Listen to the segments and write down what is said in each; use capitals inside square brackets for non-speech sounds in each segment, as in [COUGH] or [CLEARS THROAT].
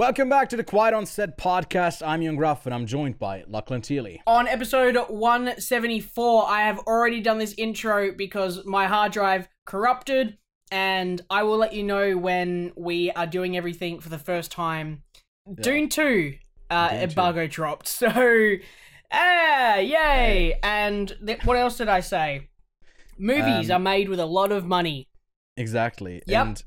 Welcome back to the Quiet on Set podcast. I'm Ewan Gruff and I'm joined by Lachlan Teely. On episode 174, I have already done this intro because my hard drive corrupted, and I will let you know when we are doing everything for the first time. Dune 2 uh, Dune 2. embargo dropped, [LAUGHS] so ah, yay! And th- what else did I say? Movies Um, are made with a lot of money. Exactly. Yep. And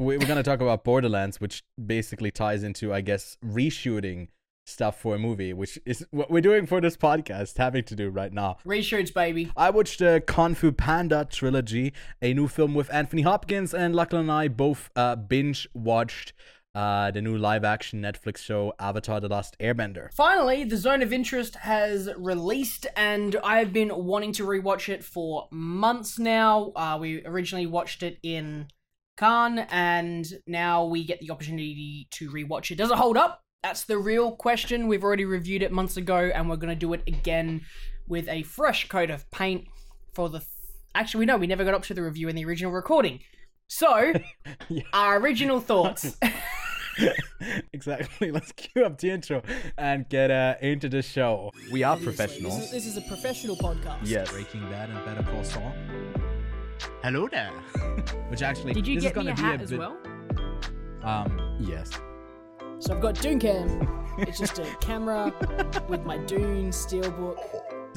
we're going to talk about Borderlands, which basically ties into, I guess, reshooting stuff for a movie, which is what we're doing for this podcast, having to do right now. Reshoots, baby. I watched the Kung Fu Panda trilogy, a new film with Anthony Hopkins, and Lachlan and I both uh, binge watched uh, the new live action Netflix show Avatar The Last Airbender. Finally, The Zone of Interest has released, and I've been wanting to rewatch it for months now. Uh, we originally watched it in Cannes, and now we get the opportunity to rewatch it. Does it hold up? That's the real question. We've already reviewed it months ago, and we're going to do it again with a fresh coat of paint for the. Th- Actually, no, we never got up to the review in the original recording. So, [LAUGHS] Yeah. our original thoughts. [LAUGHS] exactly. Let's cue up the intro and get uh, into the show. We are This professionals. is, this is a professional podcast. Yes. Breaking Bad and Better Call Saul. Hello there. [LAUGHS] Which actually, Did you this get is gonna me a be hat a as bit, well? Um, Yes. So I've got Dooncam. It's just a camera with my Dune steelbook.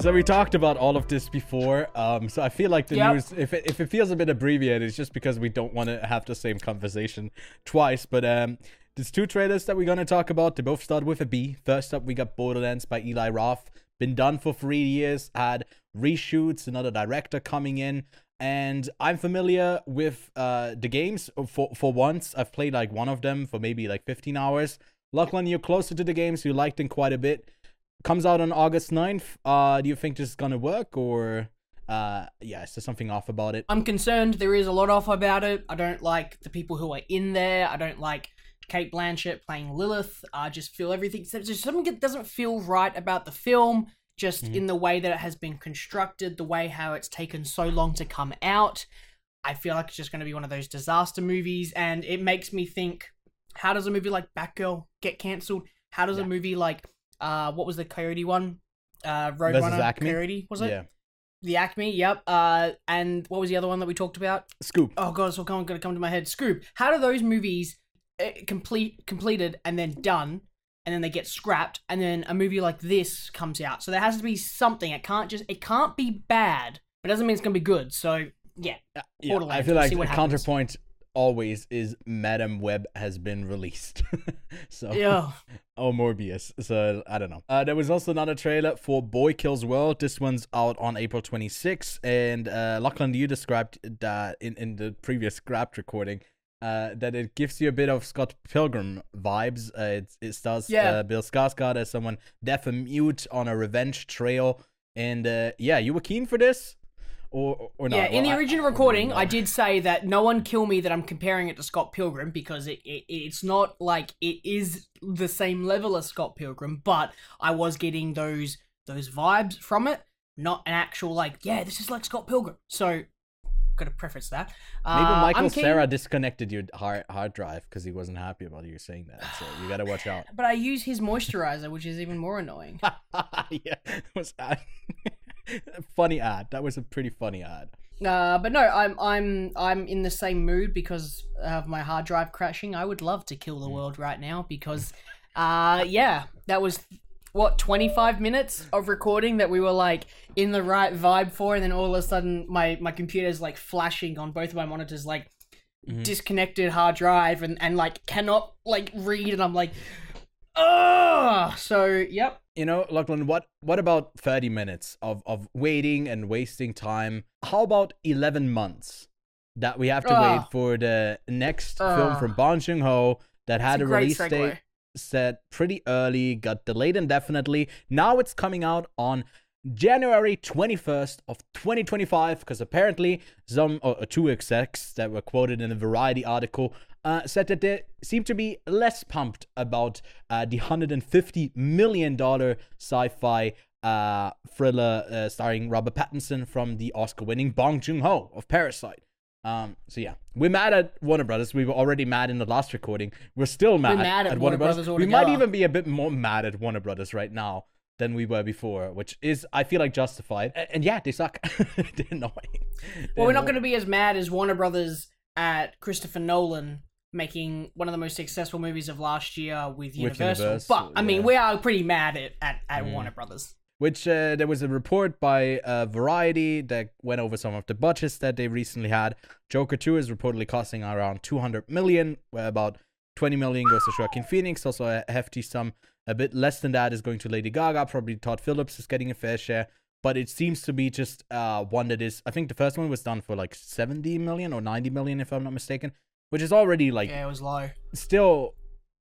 So we talked about all of this before. Um, so I feel like the Yep. news, if it, if it feels a bit abbreviated, it's just because we don't want to have the same conversation twice. But um, there's two trailers that we're gonna talk about. They both start with a B. First up, we got Borderlands by Eli Roth. Been done for three years. Had reshoots, another director coming in, and I'm familiar with uh the games for for once. I've played like one of them for maybe like 15 hours. Lachlan, you're closer to the games. You liked them quite a bit comes out on August 9th. Uh, do you think this is gonna work or uh, yeah, is there something off about it? I'm concerned there is a lot off about it. I don't like the people who are in there. I don't like Cate Blanchett playing Lilith. I just feel everything. Something doesn't feel right about the film. Just Mhm. in the way that it has been constructed, the way how it's taken so long to come out. I feel like it's just going to be one of those disaster movies, and it makes me think: How does a movie like Batgirl get cancelled? How does Yeah. a movie like uh, what was the Coyote one? Uh, Roadrunner? Coyote was it? Yeah, The Acme, yep. Uh, and what was the other one that we talked about? Scoop. Oh god, it's all going to come to my head. Scoop. How do those movies uh, complete completed and then done, and then they get scrapped, and then a movie like this comes out? So there has to be something. It can't just. It can't be bad, but it doesn't mean it's gonna be good. So yeah, Yeah, I feel like the counterpoint always is Madame Web has been released. [LAUGHS] so yeah. [LAUGHS] oh Morbius. So I don't know. Uh, there was also another trailer for Boy Kills World. This one's out on April 26th. And uh, Lachlan, you described that in, in the previous scrapped recording. Uh, that it gives you a bit of Scott Pilgrim vibes. Uh, it, it stars Yeah. uh, Bill Skarsgård as someone deaf and mute on a revenge trail. And uh, yeah, you were keen for this, or or not? Yeah, in Well, the original I recording, know. I did say that no one kill me that I'm comparing it to Scott Pilgrim because it, it it's not like it is the same level as Scott Pilgrim, but I was getting those those vibes from it, not an actual like yeah, this is like Scott Pilgrim. So, got to preface that. Uh, Maybe Michael keen- Cera disconnected your hard hard drive because he wasn't happy about you saying that. So you gotta watch out. [SIGHS] but I use his moisturizer, which is even more annoying. [LAUGHS] yeah, was [LAUGHS] funny ad. That was a pretty funny ad. Uh, but no, I'm I'm I'm in the same mood because of my hard drive crashing. I would love to kill the world right now because, uh, yeah, that was what 25 minutes of recording that we were like in the right vibe for, and then all of a sudden my my computer's like flashing on both of my monitors like Mhm. disconnected hard drive and and like cannot like read, and I'm like, oh, so yep. You know, Lachlan, what what about 30 minutes of, of waiting and wasting time? How about 11 months that we have to wait for the next film from Bong Joon Ho that had It's a, a release segue. date set pretty early, got delayed indefinitely. Now it's coming out on January 21st of 2025 because apparently some or or two execs that were quoted in a Variety article uh, said that they seem to be less pumped about uh, the 150 million dollar sci-fi uh, thriller uh, starring Robert Pattinson from the Oscar-winning Bong Joon-ho of Parasite. Um, so yeah, we're mad at Warner Brothers. We were already mad in the last recording. We're still mad, mad at at Warner Warner Brothers. Brothers we might even be a bit more mad at Warner Brothers right now than we were before, which is I feel like justified. A- And, yeah, they suck. [LAUGHS] They're annoying. Well, we're not going to be as mad as Warner Brothers at Christopher Nolan making one of the most successful movies of last year with Universal. Universal, but I mean, yeah. we are pretty mad at at, at Mm. Warner Brothers. Which uh, there was a report by uh, Variety that went over some of the budgets that they recently had. Joker 2 is reportedly costing around 200 million, where about 20 million goes to Joaquin Phoenix. Also, a hefty sum, a bit less than that, is going to Lady Gaga. Probably Todd Phillips is getting a fair share. But it seems to be just uh, one that is. I think the first one was done for like 70 million or 90 million, if I'm not mistaken, which is already like Yeah, it was low. still.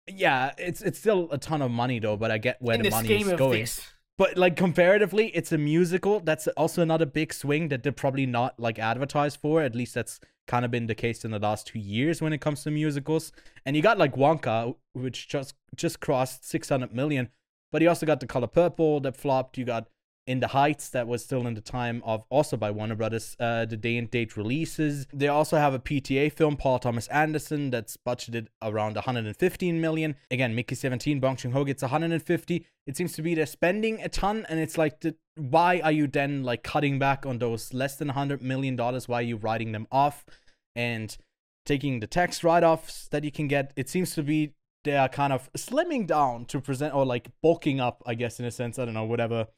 Yeah, it's it's still a ton of money though, but I get where In the money is going. this, But like comparatively, it's a musical. That's also another big swing that they're probably not like advertised for. At least that's kind of been the case in the last two years when it comes to musicals. And you got like Wonka, which just just crossed 600 million. But you also got The Color Purple that flopped. You got In the Heights that was still in the time of also by Warner Brothers. Uh, the day and date releases. They also have a PTA film, Paul Thomas Anderson, that's budgeted around 115 million. Again, Mickey 17, Bong Joon Ho gets 150. It seems to be they're spending a ton, and it's like, the, why are you then like cutting back on those less than 100 million dollars? Why are you writing them off and taking the tax write-offs that you can get? It seems to be they are kind of slimming down to present or like bulking up, I guess, in a sense. I don't know, whatever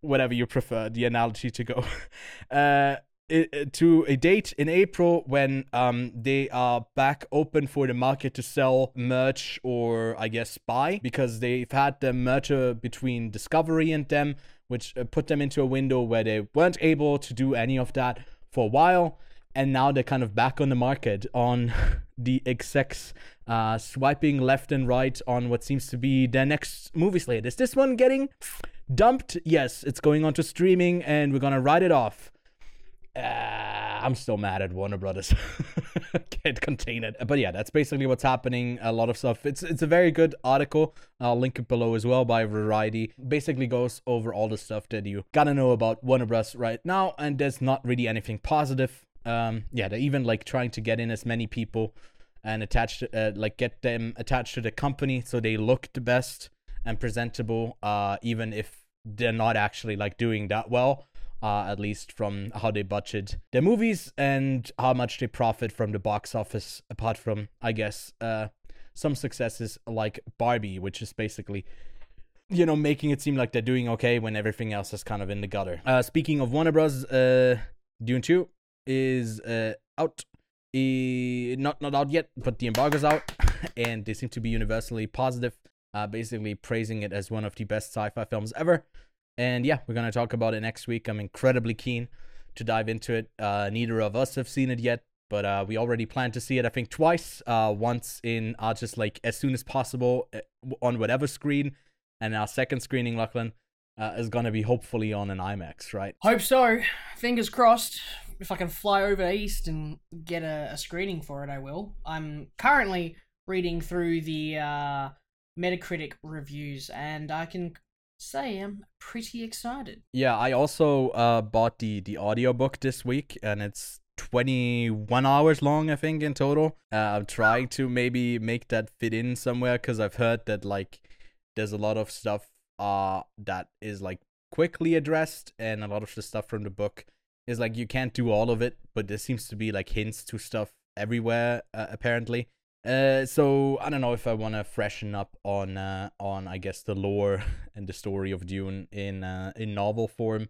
whatever you prefer the analogy to go. [LAUGHS] Uh i- i- to a date in April when um they are back open for the market to sell merch or I guess buy because they've had the merger between Discovery and them which uh, put them into a window where they weren't able to do any of that for a while and now they're kind of back on the market on [LAUGHS] the execs uh, swiping left and right on what seems to be their next movie slate. Is this one getting dumped? Yes, it's going on to streaming, and we're gonna write it off. Uh, I'm still mad at Warner Brothers. [LAUGHS] Can't contain it. But yeah, that's basically what's happening. A lot of stuff. It's it's a very good article. I'll link it below as well by Variety. Basically goes over all the stuff that you gotta know about Warner Bros. right now, and there's not really anything positive. Um, yeah, they're even like trying to get in as many people and attach uh, like get them attached to the company so they look the best and presentable uh even if they're not actually like doing that well uh at least from how they budget their movies and how much they profit from the box office apart from i guess uh some successes like barbie which is basically you know making it seem like they're doing okay when everything else is kind of in the gutter. Uh speaking of warner bros uh dune 2 is uh out Eh, not not out yet, but the embargo's out, [LAUGHS] and they seem to be universally positive, uh, basically praising it as one of the best sci-fi films ever. And yeah, we're gonna talk about it next week. I'm incredibly keen to dive into it. Uh, neither of us have seen it yet, but uh, we already plan to see it. I think twice. Uh, once in uh, just like as soon as possible uh, on whatever screen, and our second screening, Lachlan, uh, is gonna be hopefully on an IMAX, right? hope so. Fingers crossed. If I can fly over east and get a, a screening for it, I will. I'm currently reading through the uh, Metacritic reviews, and I can say I'm pretty excited. Yeah, I also uh, bought the the audiobook this week, and it's 21 hours long, I think, in total. Uh, I'm trying to maybe make that fit in somewhere because I've heard that like there's a lot of stuff uh that is like quickly addressed, and a lot of the stuff from the book is like you can't do all of it, but there seems to be like hints to stuff everywhere uh, apparently. Uh, so I don't know if I want to freshen up on uh, on I guess the lore [LAUGHS] and the story of Dune in uh, in novel form,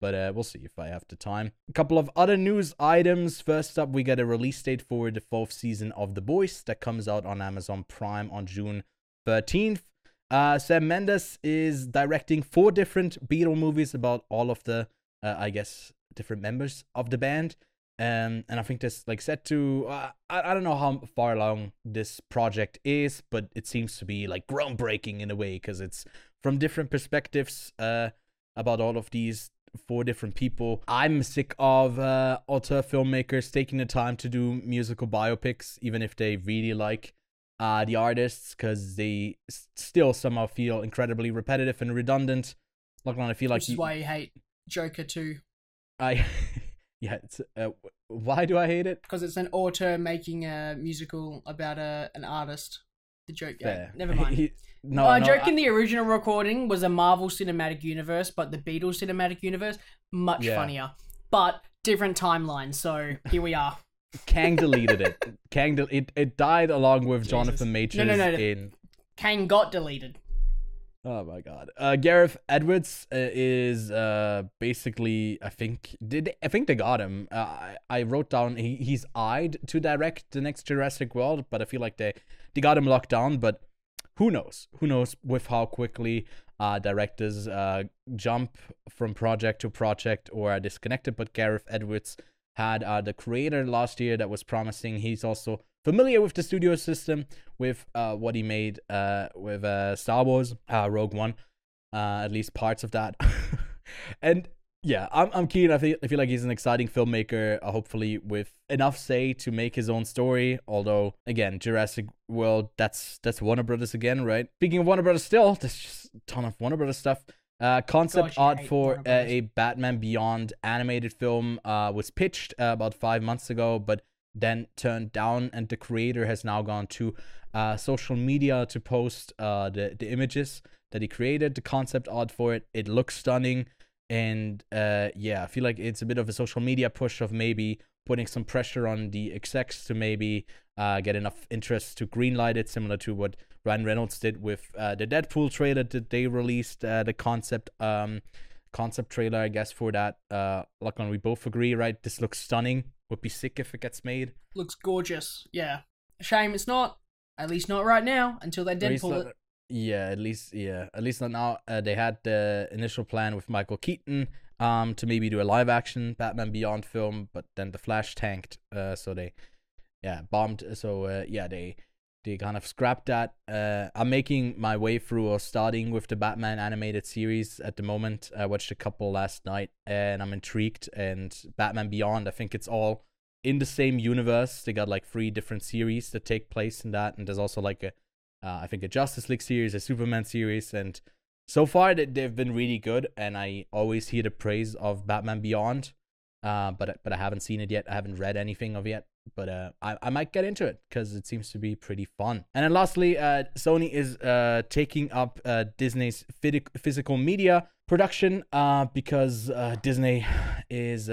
but uh, we'll see if I have the time. A couple of other news items. First up, we get a release date for the fourth season of The Boys that comes out on Amazon Prime on June thirteenth. Uh, Sam Mendes is directing four different Beatle movies about all of the uh, I guess different members of the band. Um, and I think this like set to uh, I, I don't know how far along this project is, but it seems to be like groundbreaking in a way because it's from different perspectives uh, about all of these four different people. I'm sick of uh, auteur filmmakers taking the time to do musical biopics, even if they really like uh, the artists, because they still somehow feel incredibly repetitive and redundant. Lachlan, I feel like which you, is why you hate Joker 2. I [LAUGHS] yeah. It's uh, why do I hate it? because it's an auteur making a musical about a an artist. The joke, yeah. Never mind. [LAUGHS] He- no, No, no, joke in the original recording was a Marvel Cinematic Universe, but the Beatles Cinematic Universe much Yeah. funnier, but different timeline. So here we are. [LAUGHS] Kang deleted it. Kang, del- it it died along with Jesus. Jonathan Majors No, no, no, no. in. Kang got deleted. Oh my god. Uh, Gareth Edwards uh, is uh basically I think did I think they got him. Uh, I I wrote down he he's eyed to direct the next Jurassic World, but I feel like they they got him locked down. But who knows? Who knows with how quickly uh directors uh jump from project to project or are disconnected. But Gareth Edwards had uh the creator last year that was promising. He's also familiar with the studio system with uh what he made uh with uh Star Wars uh Rogue One uh at least parts of that. [LAUGHS] And yeah I'm I'm keen. I feel I feel like he's an exciting filmmaker hopefully with enough say to make his own story. Although again Jurassic World that's that's Warner Brothers again right? Speaking of Warner Brothers still there's just a ton of Warner Brothers stuff uh, concept Gosh, art for uh, a Batman Beyond animated film uh, was pitched uh, about five months ago, but then turned down, and the creator has now gone to uh, social media to post uh, the the images that he created, the concept art for it. It looks stunning, and uh, yeah, I feel like it's a bit of a social media push of maybe putting some pressure on the execs to maybe uh, get enough interest to greenlight it, similar to what Ryan Reynolds did with uh, the Deadpool trailer that they released, uh, the concept um concept trailer, I guess, for that. Uh, Lachlan, we both agree, right? This looks stunning. Would be sick if it gets made. Looks gorgeous. Yeah. Shame it's not. At least not right now. Until they Deadpool not- it. Yeah, at least yeah, at least not now. Uh, they had the initial plan with Michael Keaton um to maybe do a live action Batman Beyond film, but then the Flash tanked, uh, so they yeah bombed. So uh, yeah, they they kind of scrapped that. Uh, I'm making my way through or starting with the Batman animated series at the moment. I watched a couple last night, and I'm intrigued. And Batman Beyond, I think it's all in the same universe. They got like three different series that take place in that, and there's also like a uh, I think a Justice League series, a Superman series, and so far they, they've been really good. And I always hear the praise of Batman Beyond, uh, but but I haven't seen it yet. I haven't read anything of yet. But uh, I, I might get into it because it seems to be pretty fun. And then lastly, uh, Sony is uh, taking up uh, Disney's physic- physical media production uh, because Disney is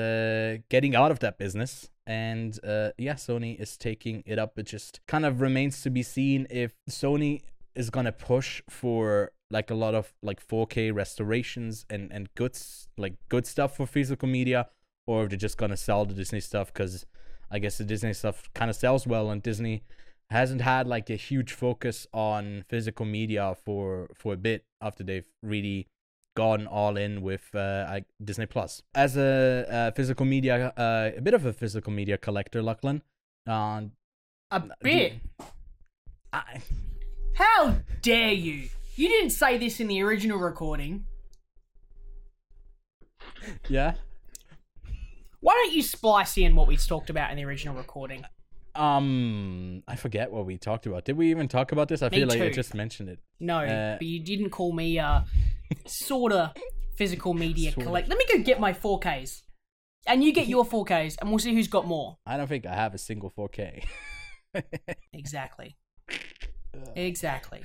getting out of that business. And yeah, Sony is taking it up. It just kind of remains to be seen if Sony is gonna push for like a lot of like 4K restorations and and goods like good stuff for physical media, or if they're just gonna sell the Disney stuff because I guess the Disney stuff kind of sells well, and Disney hasn't had like a huge focus on physical media for for a bit after they've really gone all in with uh, I- Disney Plus. As a, uh physical media, uh, a bit of a physical media collector, Lachlan. Uh, A bit. I, How dare you? You didn't say this in the original recording. yeah. Why don't you splice in what we talked about in the original recording? Um, I forget what we talked about. Did we even talk about this? I Me feel like I just mentioned it. No, Uh, but you didn't call me a sorta physical media Sorta. collect. Let me go get my 4Ks. And you get your 4Ks, and we'll see who's got more. I don't think I have a single 4K. [LAUGHS] Exactly. Exactly.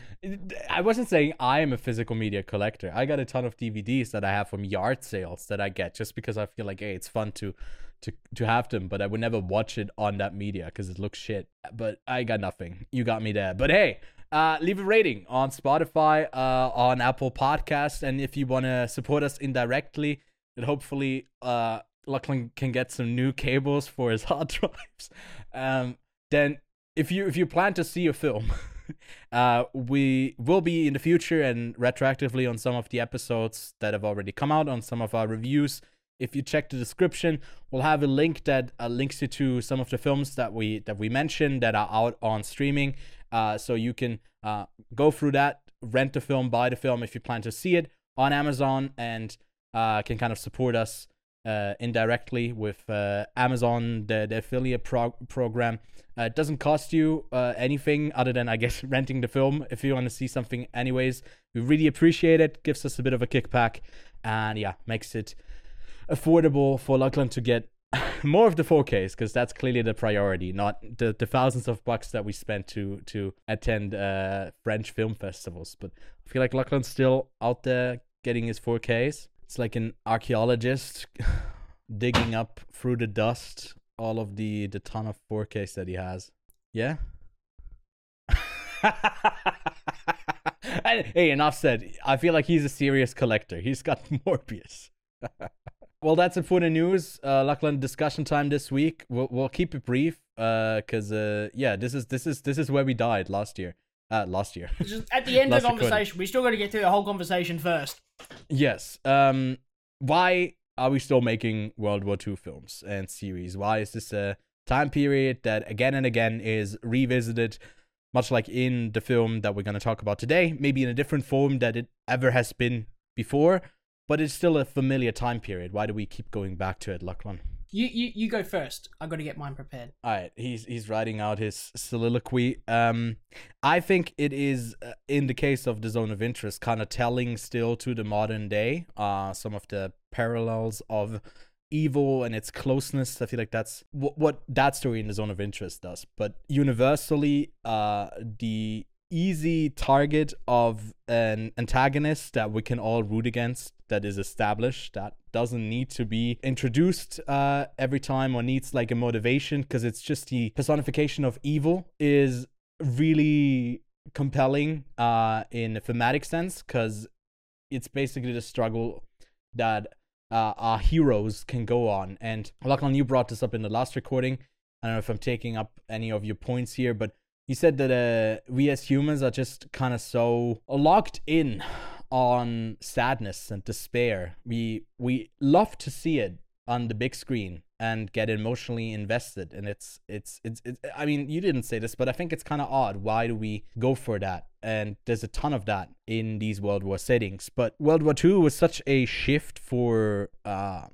I wasn't saying I am a physical media collector. I got a ton of DVDs that I have from yard sales that I get just because I feel like hey, it's fun to to to have them, but I would never watch it on that media because it looks shit. But I got nothing. You got me there. But hey, uh, leave a rating on Spotify, uh, on Apple Podcasts, and if you want to support us indirectly, and hopefully, uh, Lachlan can get some new cables for his [LAUGHS] hard drives. Um, then if you if you plan to see a film. [LAUGHS] [LAUGHS] uh, we will be in the future and retroactively on some of the episodes that have already come out on some of our reviews. If you check the description, we'll have a link that uh, links you to some of the films that we that we mentioned that are out on streaming. Uh, so you can uh, go through that, rent the film, buy the film if you plan to see it on Amazon, and uh, can kind of support us uh, indirectly with uh, Amazon, the, the affiliate prog- program. Uh, it doesn't cost you uh, anything other than, I guess, [LAUGHS] renting the film if you want to see something, anyways. We really appreciate it. Gives us a bit of a kickback, and yeah, makes it affordable for Lachlan to get [LAUGHS] more of the 4Ks because that's clearly the priority, not the, the thousands of bucks that we spent to to attend uh, French film festivals. But I feel like Lachlan's still out there getting his 4Ks. It's like an archaeologist [LAUGHS] digging up through the dust all of the the ton of 4Ks that he has. Yeah. [LAUGHS] Hey, enough said. I feel like he's a serious collector. He's got [LAUGHS] Morbius. well, that's it for the news. Uh, Lachlan discussion time this week. We'll we'll keep it brief. Uh, cause uh, yeah, this is this is this is where we died last year. Uh, last year. At the end [LAUGHS] of the conversation, we still got to get through the whole conversation first. Yes. Um, why are we still making World War II films and series? Why is this a time period that again and again is revisited, much like in the film that we're going to talk about today, maybe in a different form that it ever has been before, but it's still a familiar time period. Why do we keep going back to it, Lachlan? You you you go first. I got to get mine prepared. All right, he's he's writing out his soliloquy. Um, I think it is uh, in the case of the zone of interest, kind of telling still to the modern day. Uh, some of the parallels of evil and its closeness. I feel like that's what what that story in the zone of interest does. But universally, uh, the easy target of an antagonist that we can all root against that is established that doesn't need to be introduced uh, every time or needs like a motivation because it's just the personification of evil is really compelling uh, in a thematic sense because it's basically the struggle that uh, our heroes can go on. And Lachlan, you brought this up in the last recording. I don't know if I'm taking up any of your points here, but you said that uh, we as humans are just kind of so locked in on sadness and despair. We we love to see it on the big screen and get emotionally invested. And it's it's it's, it's I mean you didn't say this but I think it's kind of odd. Why do we go for that? And there's a ton of that in these World War settings. But World War 2 was such a shift for uh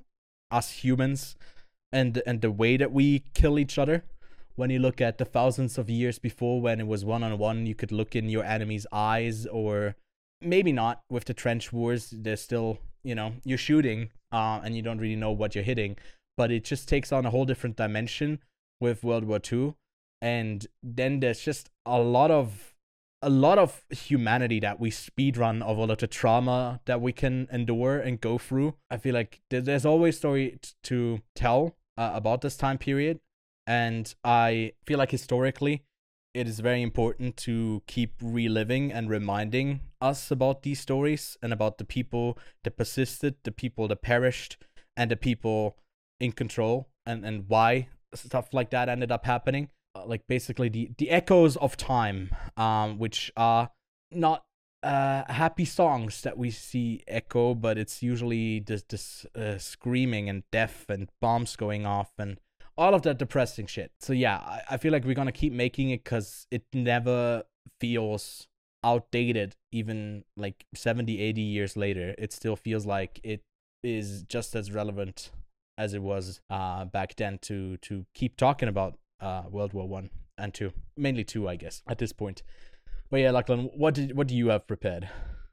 us humans and and the way that we kill each other when you look at the thousands of years before when it was one on one, you could look in your enemy's eyes, or maybe not with the trench wars. There's still, you know, you're shooting uh, and you don't really know what you're hitting, but it just takes on a whole different dimension with World War II. And then there's just a lot of a lot of humanity that we speedrun of all of the trauma that we can endure and go through. I feel like there's always story t- to tell uh, about this time period and I feel like historically, it is very important to keep reliving and reminding us about these stories and about the people that persisted, the people that perished, and the people in control, and, and why stuff like that ended up happening. Uh, like basically the, the echoes of time, um, which are not uh, happy songs that we see echo, but it's usually this, this uh, screaming and death and bombs going off and all of that depressing shit. So yeah, I, I feel like we're gonna keep making it because it never feels outdated, even like 70, 80 years later. It still feels like it is just as relevant as it was uh, back then to to keep talking about uh, World War One and two, mainly two, I guess, at this point. But yeah, Lachlan, what did what do you have prepared?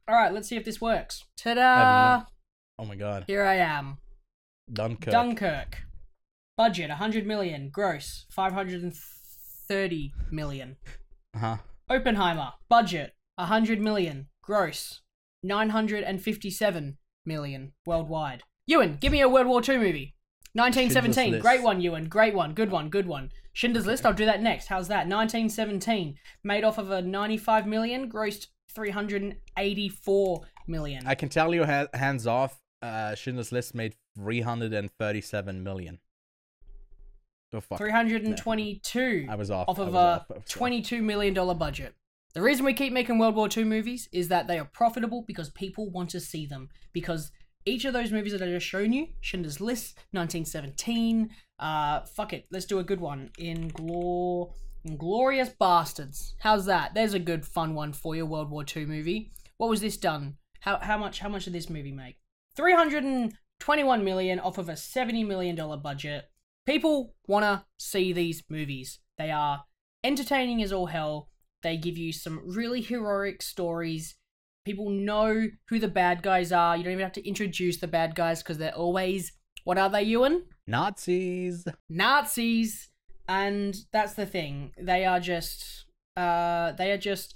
All right, let's see if this works. Ta-da! no- Oh my god, Here I am. Dunkirk. Dunkirk. Budget 100 million. Gross 530 million. huh. Oppenheimer. Budget 100 million. Gross 957 million worldwide. Ewan, give me a World War II movie. 1917. Great one, Ewan. Great one. Good one. Good one. Schindler's List. I'll do that next. How's that? 1917. Made off of a 95 million. Grossed 384 million. I can tell you, hands off. Uh, Schindler's List made 337 million. Fuck. 322 I was off. off I of was a off, I was off. $22 million budget. The reason we keep making World War II movies is that they are profitable because people want to see them. Because each of those movies that I just shown you, Schindler's List, 1917, uh, fuck it, let's do a good one. Inglor- Inglourious Basterds. How's that? There's a good fun one for your World War II movie. What was this done? How, how much how much did this movie make? 321 million off of a 70 million dollar budget. People want to see these movies. They are entertaining as all hell. They give you some really heroic stories. People know who the bad guys are. You don't even have to introduce the bad guys because they're always what are they, Ewan? Nazis. Nazis, and that's the thing. They are just, uh, they are just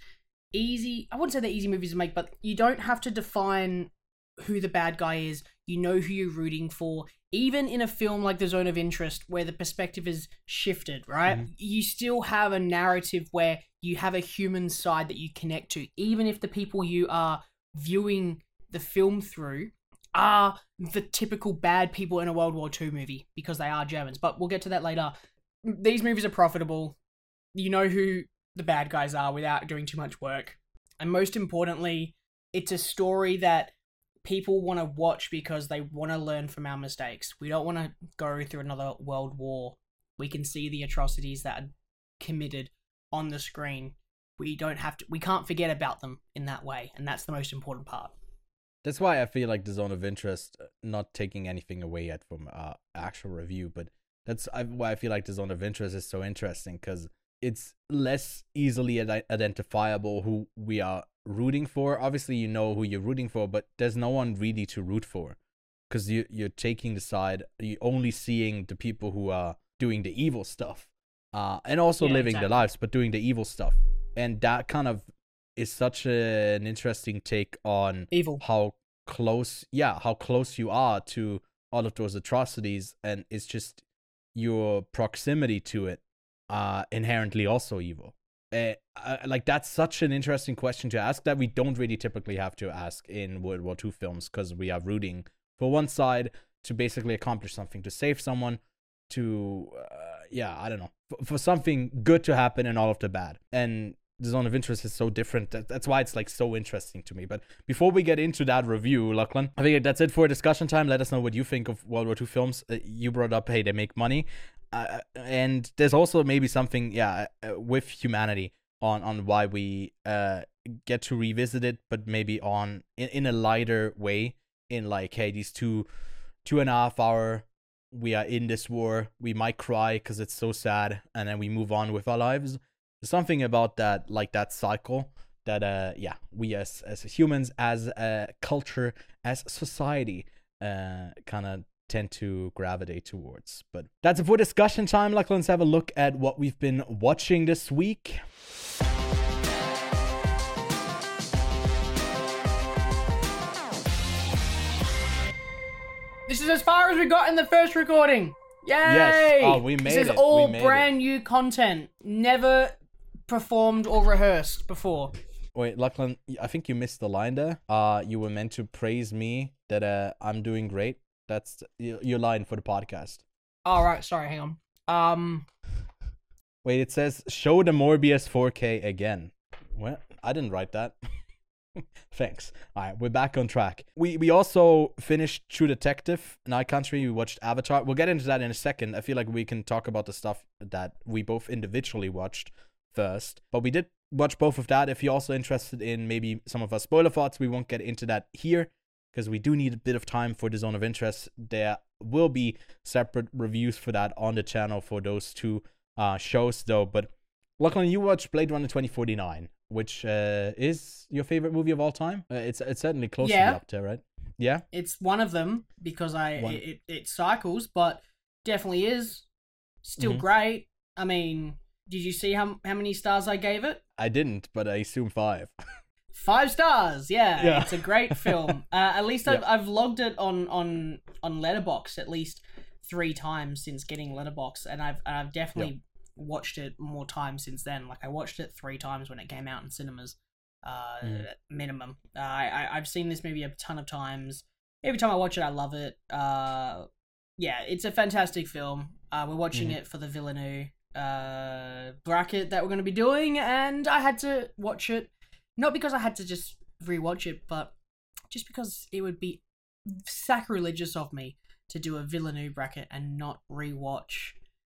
easy. I wouldn't say they're easy movies to make, but you don't have to define who the bad guy is. You know who you're rooting for. Even in a film like The Zone of Interest, where the perspective is shifted, right? Mhm. You still have a narrative where you have a human side that you connect to, even if the people you are viewing the film through are the typical bad people in a World War II movie because they are Germans. But we'll get to that later. These movies are profitable. You know who the bad guys are without doing too much work. And most importantly, it's a story that people want to watch because they want to learn from our mistakes. We don't want to go through another world war. We can see the atrocities that are committed on the screen. We don't have to we can't forget about them in that way, and that's the most important part. That's why I feel like the zone of interest, uh, not taking anything away yet from uh, actual review, but that's why I feel like the zone of interest is so interesting because it's less easily ide- identifiable who we are rooting for. Obviously, you know who you're rooting for, but there's no one really to root for because you you're taking the side. You're only seeing the people who are doing the evil stuff, uh, and also Yeah, living exactly. their lives, but doing the evil stuff, and that kind of is such a, an interesting take on Evil. how close yeah how close you are to all of those atrocities and it's just your proximity to it uh inherently also evil. Uh, uh, like that's such an interesting question to ask that we don't really typically have to ask in world war ii films because we are rooting for one side to basically accomplish something to save someone to uh, yeah i don't know for, something good to happen and all of the bad. And the zone of interest is so different. That, that's why it's like so interesting to me. But before we get into that review lachlan i think that's it for discussion time. Let us know what you think of world war ii films. Uh, you brought up hey they make money uh, and there's also maybe something yeah uh, with humanity on on why we uh get to revisit it but maybe on in, in a lighter way in like hey these two two and a half hour we are in this war we might cry because it's so sad and then we move on with our lives. Something about that like that cycle that uh yeah we as as humans as a culture as society uh kind of tend to gravitate towards but that's it for discussion time like let's have a look at what we've been watching this week This is as far as we got in the first recording. Yay! Yes. Oh, we made This is it. all We made brand new content, never performed or rehearsed before. Wait, Lachlan, I think you missed the line there. Uh, you were meant to praise me that uh, I'm doing great. That's your line for the podcast. All right, sorry, hang on. Um, Wait, it says show the Morbius 4K again. What? I didn't write that. [LAUGHS] Thanks. All right, we're back on track. We we also finished True Detective, Night Country. We watched Avatar. We'll get into that in a second. I feel like we can talk about the stuff that we both individually watched first. But we did watch both of that. If you're also interested in maybe some of our spoiler thoughts, we won't get into that here because we do need a bit of time for the zone of interest. There will be separate reviews for that on the channel for those two uh, shows, though. But Lachlan, you watched Blade Runner 2049, which uh, is your favorite movie of all time. Uh, it's it's certainly close to Yeah. up there, right? Yeah. it's one of them because I it, it, it cycles, but definitely is still Mhm. great. I mean, did you see how how many stars I gave it? I didn't, but I assume five. [LAUGHS] Five stars. Yeah, Yeah. it's a great film. [LAUGHS] Uh, at least I've Yeah. I've logged it on on on Letterboxd at least three times since getting Letterboxd, and I've I've definitely watched it more times since then. Like I watched it three times when it came out in cinemas, uh, Mhm. minimum. Uh, I I've seen this movie a ton of times. Every time I watch it, I love it. Uh, yeah, it's a fantastic film. Uh, we're watching Mhm. it for the Villeneuve uh bracket that we're going to be doing, and I had to watch it not because I had to just rewatch it, but just because it would be sacrilegious of me to do a Villeneuve bracket and not rewatch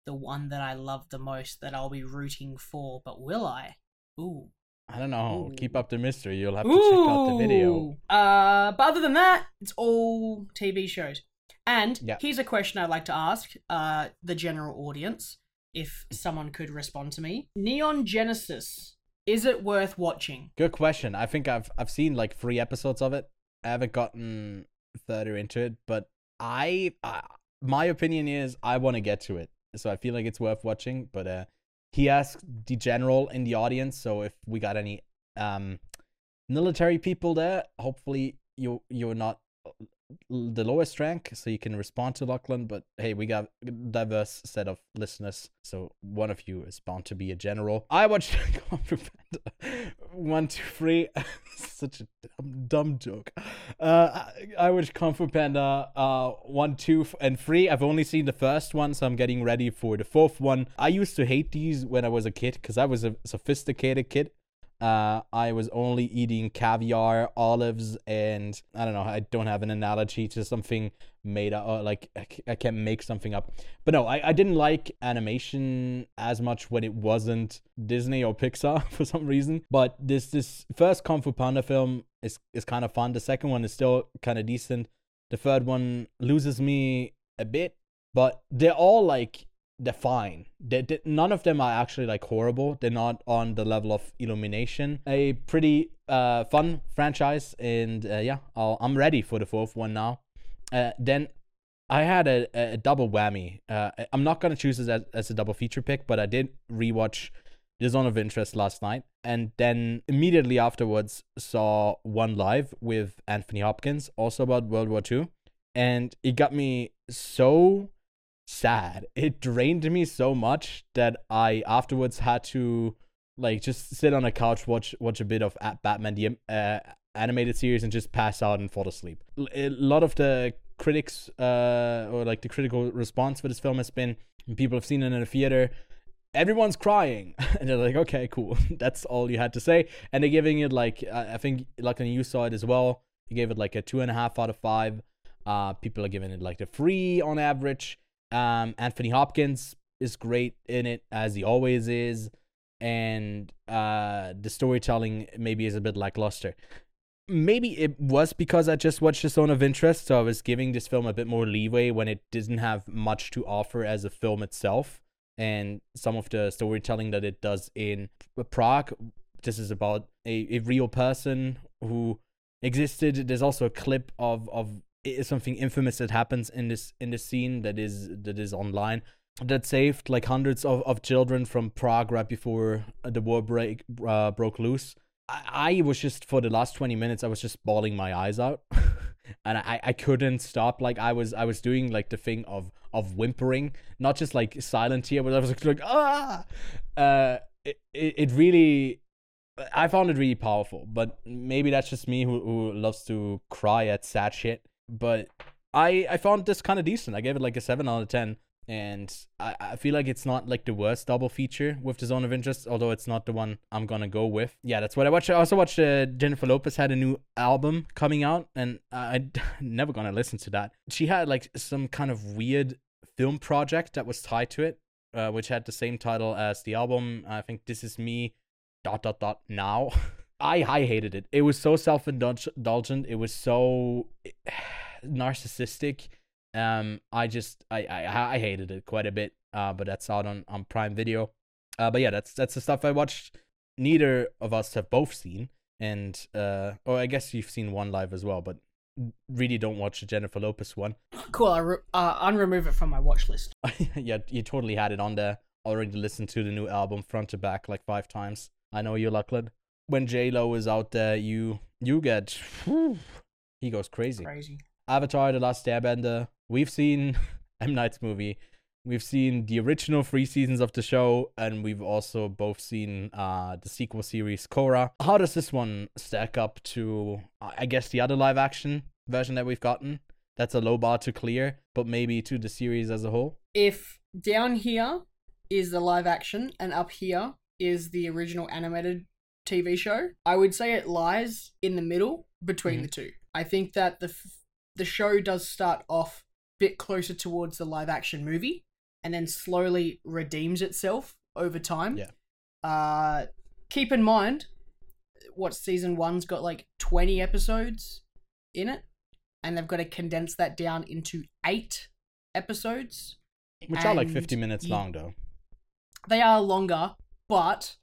the one that I love the most that I'll be rooting for. But will I? Ooh. I don't know. Ooh. Keep up the mystery. You'll have to check out the video. Uh, but other than that, it's all TV shows. And Yeah. here's a question I'd like to ask uh, the general audience, if someone could respond to me. Neon Genesis, is it worth watching? Good question. I think I've I've seen like three episodes of it. I haven't gotten further into it, but I I, my opinion is I want to get to it, so I feel like it's worth watching. But uh, he asked the general in the audience, so if we got any um military people there, hopefully you you're not the lowest rank, so you can respond to Lachlan. But hey, we got a diverse set of listeners, so one of you is bound to be a general. I watched [LAUGHS] Panda one, two, three. [LAUGHS] Such a dumb, dumb joke. Uh, I, I watched Kung Fu Panda uh one, two, and three. I've only seen the first one, so I'm getting ready for the fourth one. I used to hate these when I was a kid because I was a sophisticated kid. Uh, I was only eating caviar, olives, and I don't know. I don't have an analogy to something made up. Like I can't make something up. But no, I, I didn't like animation as much when it wasn't Disney or Pixar [LAUGHS] for some reason. But this this first Kung Fu Panda film is is kind of fun. The second one is still kind of decent. The third one loses me a bit, but they're all like they're fine. They, they, none of them are actually like horrible. They're not on the level of Illumination. A pretty uh, fun franchise, and uh, yeah, I'll, I'm ready for the fourth one now. Uh, then I had a, a double whammy. Uh, I'm not gonna choose this as, as a double feature pick, but I did rewatch The Zone of Interest last night, and then immediately afterwards saw One Life with Anthony Hopkins, also about World War II, and it got me so sad. It drained me so much that I afterwards had to like just sit on a couch, watch watch a bit of Batman the uh, animated series, and just pass out and fall asleep. A lot of the critics uh, or like the critical response for this film has been people have seen it in a theater. Everyone's crying, [LAUGHS] and they're like, "Okay, cool. [LAUGHS] That's all you had to say." And they're giving it like I think, like you saw it as well. You gave it like a two and a half out of five. Uh, people are giving it like a three on average. Um, Anthony Hopkins is great in it as he always is, and uh, the storytelling maybe is a bit lackluster. Maybe it was because I just watched The Zone of Interest, so I was giving this film a bit more leeway when it didn't have much to offer as a film itself, and some of the storytelling that it does in Prague. This is about a, a real person who existed. There's also a clip of of something infamous that happens in this in this scene that is that is online that saved like hundreds of, of children from Prague right before the war break uh, broke loose. I, I was just for the last twenty minutes I was just bawling my eyes out, [LAUGHS] and I, I couldn't stop. Like I was I was doing like the thing of of whimpering, not just like silent tear, but I was like, like ah. Uh, it, it it really I found it really powerful, but maybe that's just me who, who loves to cry at sad shit. But I I found this kind of decent. I gave it like a seven out of ten, and I, I feel like it's not like the worst double feature with the Zone of Interest, although it's not the one I'm gonna go with. Yeah, that's what I watched. I also watched uh, Jennifer Lopez had a new album coming out, and I, I'm [LAUGHS] never gonna listen to that. She had like some kind of weird film project that was tied to it, uh, which had the same title as the album. I think This Is Me dot dot dot now. [LAUGHS] I I hated it. It was so self indulgent. It was so [SIGHS] narcissistic. Um, I just I, I I hated it quite a bit. Uh, but that's out on on Prime Video. Uh, but yeah, that's that's the stuff I watched. Neither of us have both seen, and uh, or I guess you've seen one live as well, but really don't watch the Jennifer Lopez one. Cool. I re- uh, unremove it from my watch list. [LAUGHS] yeah, you totally had it on there. Already listened to the new album front to back like five times. I know you, Lachlan. When J Lo is out there, you you get whew, he goes crazy. Crazy. Avatar: The Last Airbender. We've seen [LAUGHS] M Night's movie. We've seen the original three seasons of the show, and we've also both seen uh, the sequel series Korra. How does this one stack up to, I guess, the other live action version that we've gotten? That's a low bar to clear, but maybe to the series as a whole. If down here is the live action and up here is the original animated TV show, I would say it lies in the middle between Mhm. the two. I think that the f- the show does start off a bit closer towards the live action movie and then slowly redeems itself over time. Yeah. Uh keep in mind what season 1's got like 20 episodes in it and they've got to condense that down into 8 episodes. Which are like 50 minutes you- long, though. They are longer, but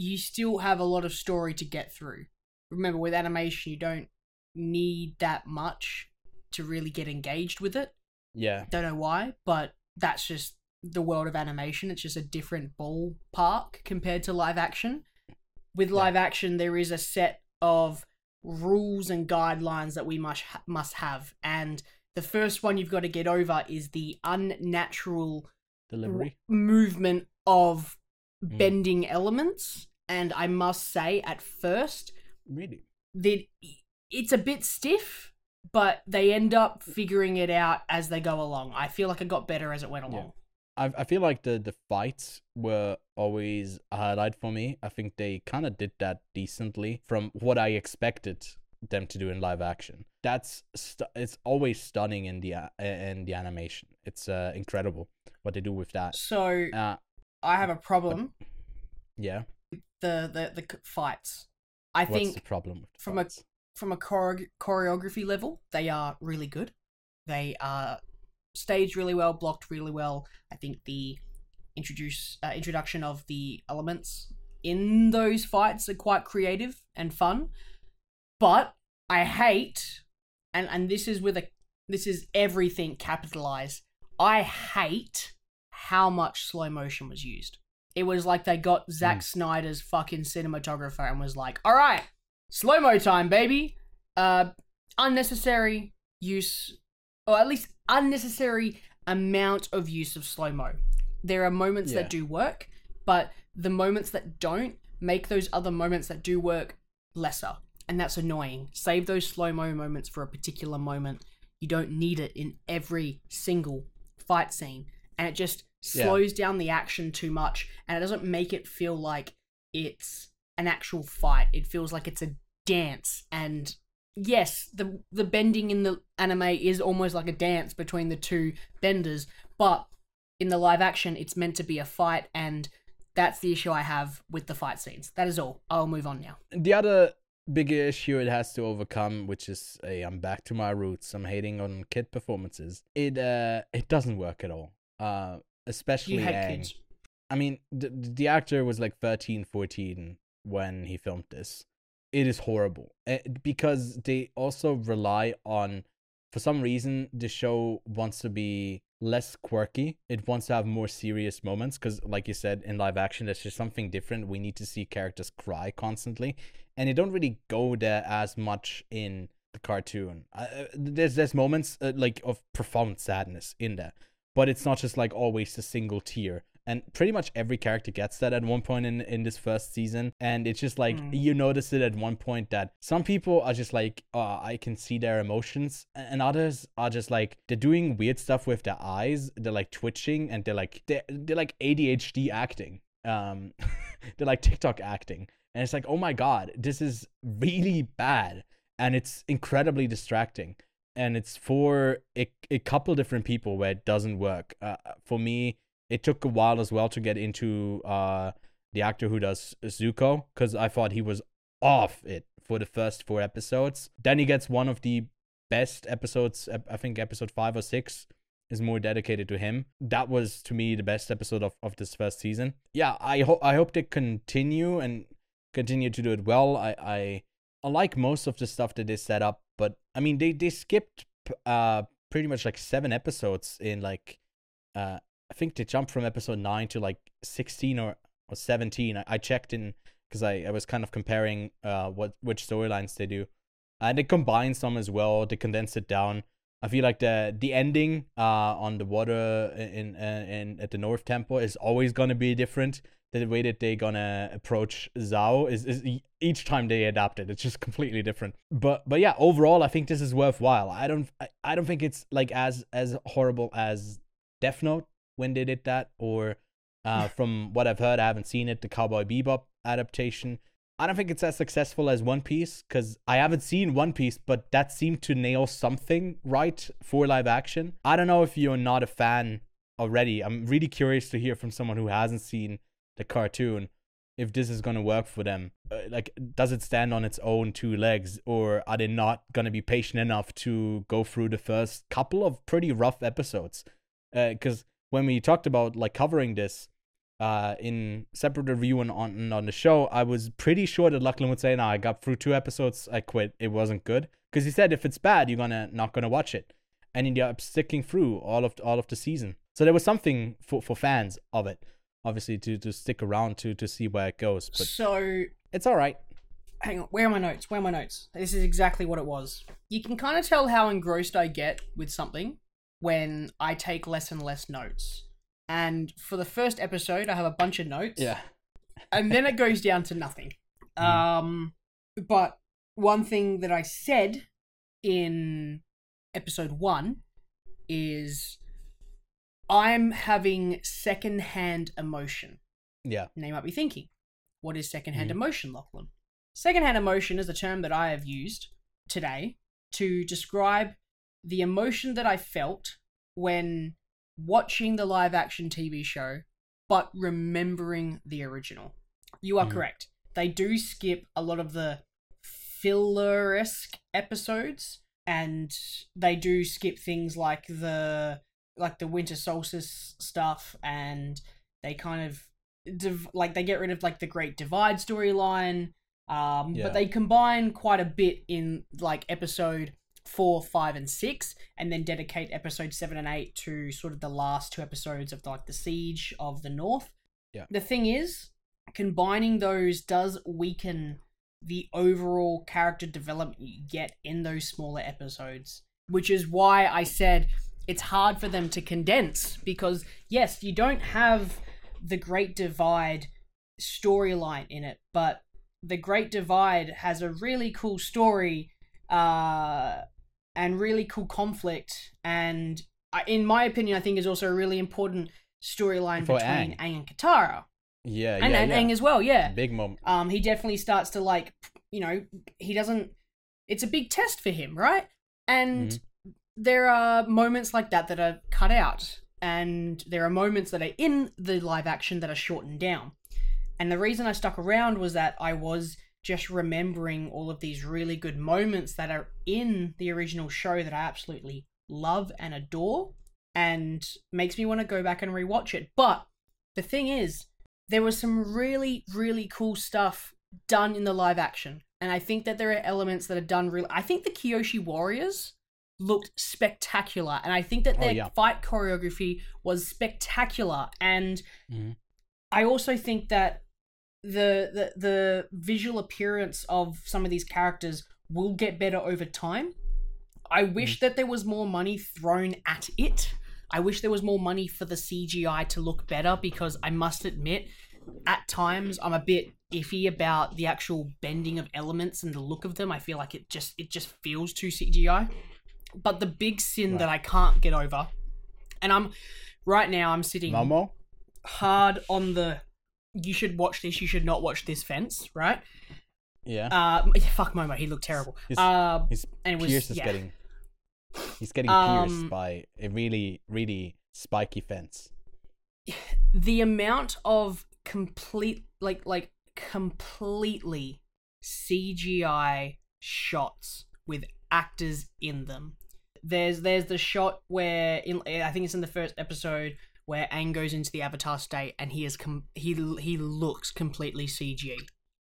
you still have a lot of story to get through. Remember, with animation, you don't need that much to really get engaged with it. Yeah. Don't know why, but that's just the world of animation. It's just a different ballpark compared to live action. With Yeah. live action, there is a set of rules and guidelines that we must ha- must have, and the first one you've got to get over is the unnatural Delivery. movement of Mm. bending elements. And I must say, at first, Really? that it's a bit stiff, but they end up figuring it out as they go along. I feel like it got better as it went along. I I feel like the the fights were always a highlight for me. I think they kind of did that decently from what I expected them to do in live action. That's stu- it's always stunning in the a- in the animation. It's uh, incredible what they do with that. So Uh I have a problem. yeah. The the the fights. I What's think the problem the from a- from a chore- choreography level, they are really good. They are staged really well, blocked really well. I think the introduce uh, introduction of the elements in those fights are quite creative and fun. But I hate, and and this is with a this is everything capitalized. I hate how much slow motion was used. It was like they got Zack Mm. Snyder's fucking cinematographer and was like, "All right, slow mo time, baby." Uh, unnecessary use, or at least unnecessary amount of use of slow mo. There are moments Yeah. that do work, but the moments that don't make those other moments that do work lesser, and that's annoying. Save those slow mo moments for a particular moment. You don't need it in every single fight scene, and it just Yeah. slows down the action too much, and it doesn't make it feel like it's an actual fight. It feels like it's a dance, and yes, the the bending in the anime is almost like a dance between the two benders, but in the live action, it's meant to be a fight, and that's the issue I have with the fight scenes. That is all. I'll move on now. the other bigger issue it has to overcome, which is a I'm back to my roots. I'm hating on kid performances. It uh it doesn't work at all. Uh especially You had Aang. kids. I mean, the, the actor was like 13, 14 when he filmed this. It is horrible Eh, because they also rely on, for some reason, the show wants to be less quirky. It wants to have more serious moments because, like you said, in live action, there's just something different. We need to see characters cry constantly, and they don't really go there as much in the cartoon. Uh, there's there's moments uh, like of profound sadness in there, but it's not just like always a single tear. And pretty much every character gets that at one point in in this first season. And it's just like Mm. you notice it at one point that some people are just like oh i can see their emotions. And others are just like they're doing weird stuff with their eyes. They're like twitching and they're like they're, they're like adhd acting. Um [LAUGHS] they're like tiktok acting. And it's like oh my god this is really bad. And it's incredibly distracting and it's for a, a couple different people where it doesn't work uh, for me it took a while as well to get into uh the actor who does Zuko because I thought he was off it for the first four episodes. Then he gets one of the best episodes. I think episode five or six is more dedicated to him. That was to me the best episode of, of this first season. Yeah, I hope I hope they continue and continue to do it well. I I, I like most of the stuff that they set up, but I mean they they skipped uh pretty much like seven episodes in like uh I think they jumped from episode nine to like sixteen or, or seventeen. I, I checked in because I, I was kind of comparing uh what which storylines they do. And they combine some as well. They condense it down. I feel like the the ending uh on the water in in, in at the North Temple is always gonna be different. The way that they're gonna approach Zhao is, is each time they adapt it, it's just [LAUGHS] completely different. But but yeah, overall, I think this is worthwhile. I don't I, I don't think it's like as as horrible as Death Note when they did that, or uh, [LAUGHS] from what I've heard, I haven't seen it. The Cowboy Bebop adaptation. I don't think it's as successful as One Piece because I haven't seen One Piece, but that seemed to nail something right for live action. I don't know if you're not a fan already. I'm really curious to hear from someone who hasn't seen the cartoon if this is going to work for them. Uh, like, does it stand on its own two legs, or are they not going to be patient enough to go through the first couple of pretty rough episodes? Because when we talked about like covering this, uh, in separate review and on on the show, I was pretty sure that Lachlan would say, "No, I got through two episodes, I quit. It wasn't good." Because he said, if it's bad, you're gonna not gonna watch it. and up sticking through all of all of the season. So there was something for, for fans of it, obviously to to stick around to to see where it goes. But So it's all right. hang on, where are my notes? Where are my notes? This is exactly what it was. You can kind of tell how engrossed I get with something when I take less and less notes. And for the first episode, I have a bunch of notes. Yeah. and then it goes down to nothing. [LAUGHS] Mhm. Um, but one thing that I said in episode one is I'm having secondhand emotion. Yeah. Now you might be thinking, what is secondhand Mhm. emotion, Lachlan? Secondhand emotion is a term that I have used today to describe the emotion that I felt when watching the live action TV show, but remembering the original. You are Mhm. correct. They do skip a lot of the filler esque episodes, and they do skip things like the like the winter solstice stuff, and they kind of div- like they get rid of like the Great Divide storyline. Um, Yeah. but they combine quite a bit in like episode four, five, and six, and then dedicate episode seven and eight to sort of the last two episodes of like the siege of the North. Yeah. The thing is, combining those does weaken the overall character development you get in those smaller episodes, which is why I said it's hard for them to condense because yes, you don't have the Great Divide storyline in it, but the Great Divide has a really cool story uh, and really cool conflict, and in my opinion, I think is also a really important storyline For between Aang. Aang and Katara, Yeah. and, yeah, and yeah. Aang as well. Yeah, Big moment. um, he definitely starts to like, you know, he doesn't. It's a big test for him, right? And Mm-hmm. There are moments like that that are cut out, and there are moments that are in the live action that are shortened down. And the reason I stuck around was that I was just remembering all of these really good moments that are in the original show that I absolutely love and adore, and makes me want to go back and rewatch it. But the thing is, there was some really, really cool stuff done in the live action. And I think that there are elements that are done really. I think the Kyoshi Warriors looked spectacular. And I think that Oh, their yeah. fight choreography was spectacular. And Mhm. I also think that the, the the visual appearance of some of these characters will get better over time. I wish that there was more money thrown at it. I wish there was more money for the CGI to look better because I must admit, at times I'm a bit iffy about the actual bending of elements and the look of them. I feel like it just it just feels too CGI. But the big sin Right. that I can't get over, and I'm right now I'm sitting Momo. hard on the you should watch this, you should not watch this fence, right? Yeah. Uh, fuck Momo, he looked terrible. His- uh, His and it was Pierce is yeah. getting. He's getting Um, pierced by a really, really spiky fence. the amount of complete like like completely CGI shots with actors in them. There's there's the shot where in I think it's in the first episode where Aang goes into the Avatar state and he is com- he he looks completely CG,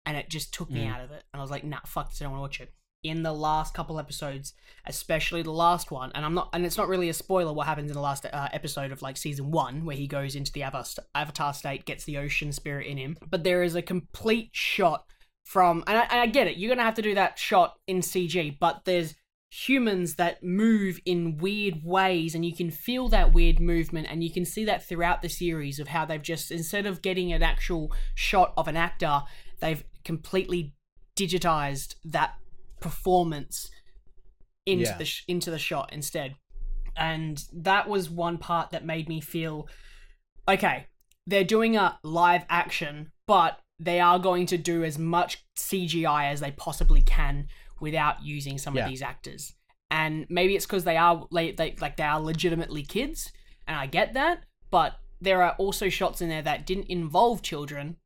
and it just took me Mm. out of it. And I was like, nah, fuck this, I don't want to watch it. In the last couple episodes, especially the last one, and I'm not, and it's not really a spoiler what happens in the last uh, episode of like season one, where he goes into the Avatar, Avatar state, gets the ocean spirit in him. But there is a complete shot from, and I, and I get it, you're gonna have to do that shot in CG, but there's humans that move in weird ways and you can feel that weird movement and you can see that throughout the series of how they've just instead of getting an actual shot of an actor they've completely digitized that performance into Yeah. the sh- into the shot instead and that was one part that made me feel okay they're doing a live action but they are going to do as much CGI as they possibly can without using some Yeah. of these actors. And maybe it's because they are they, they like they are legitimately kids, and I get that. But there are also shots in there that didn't involve children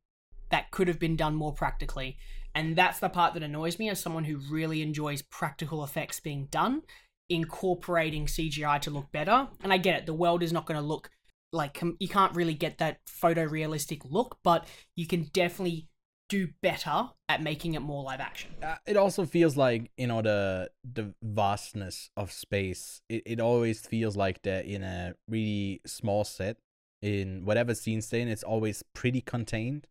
that could have been done more practically. And that's the part that annoys me as someone who really enjoys practical effects being done, incorporating CGI to look better. And I get it, the world is not going to look like you can't really get that photorealistic look, but you can definitely do better at making it more live action. Uh, it also feels like you know the the vastness of space. It it always feels like they're in a really small set. In whatever scene they're in, it's always pretty contained.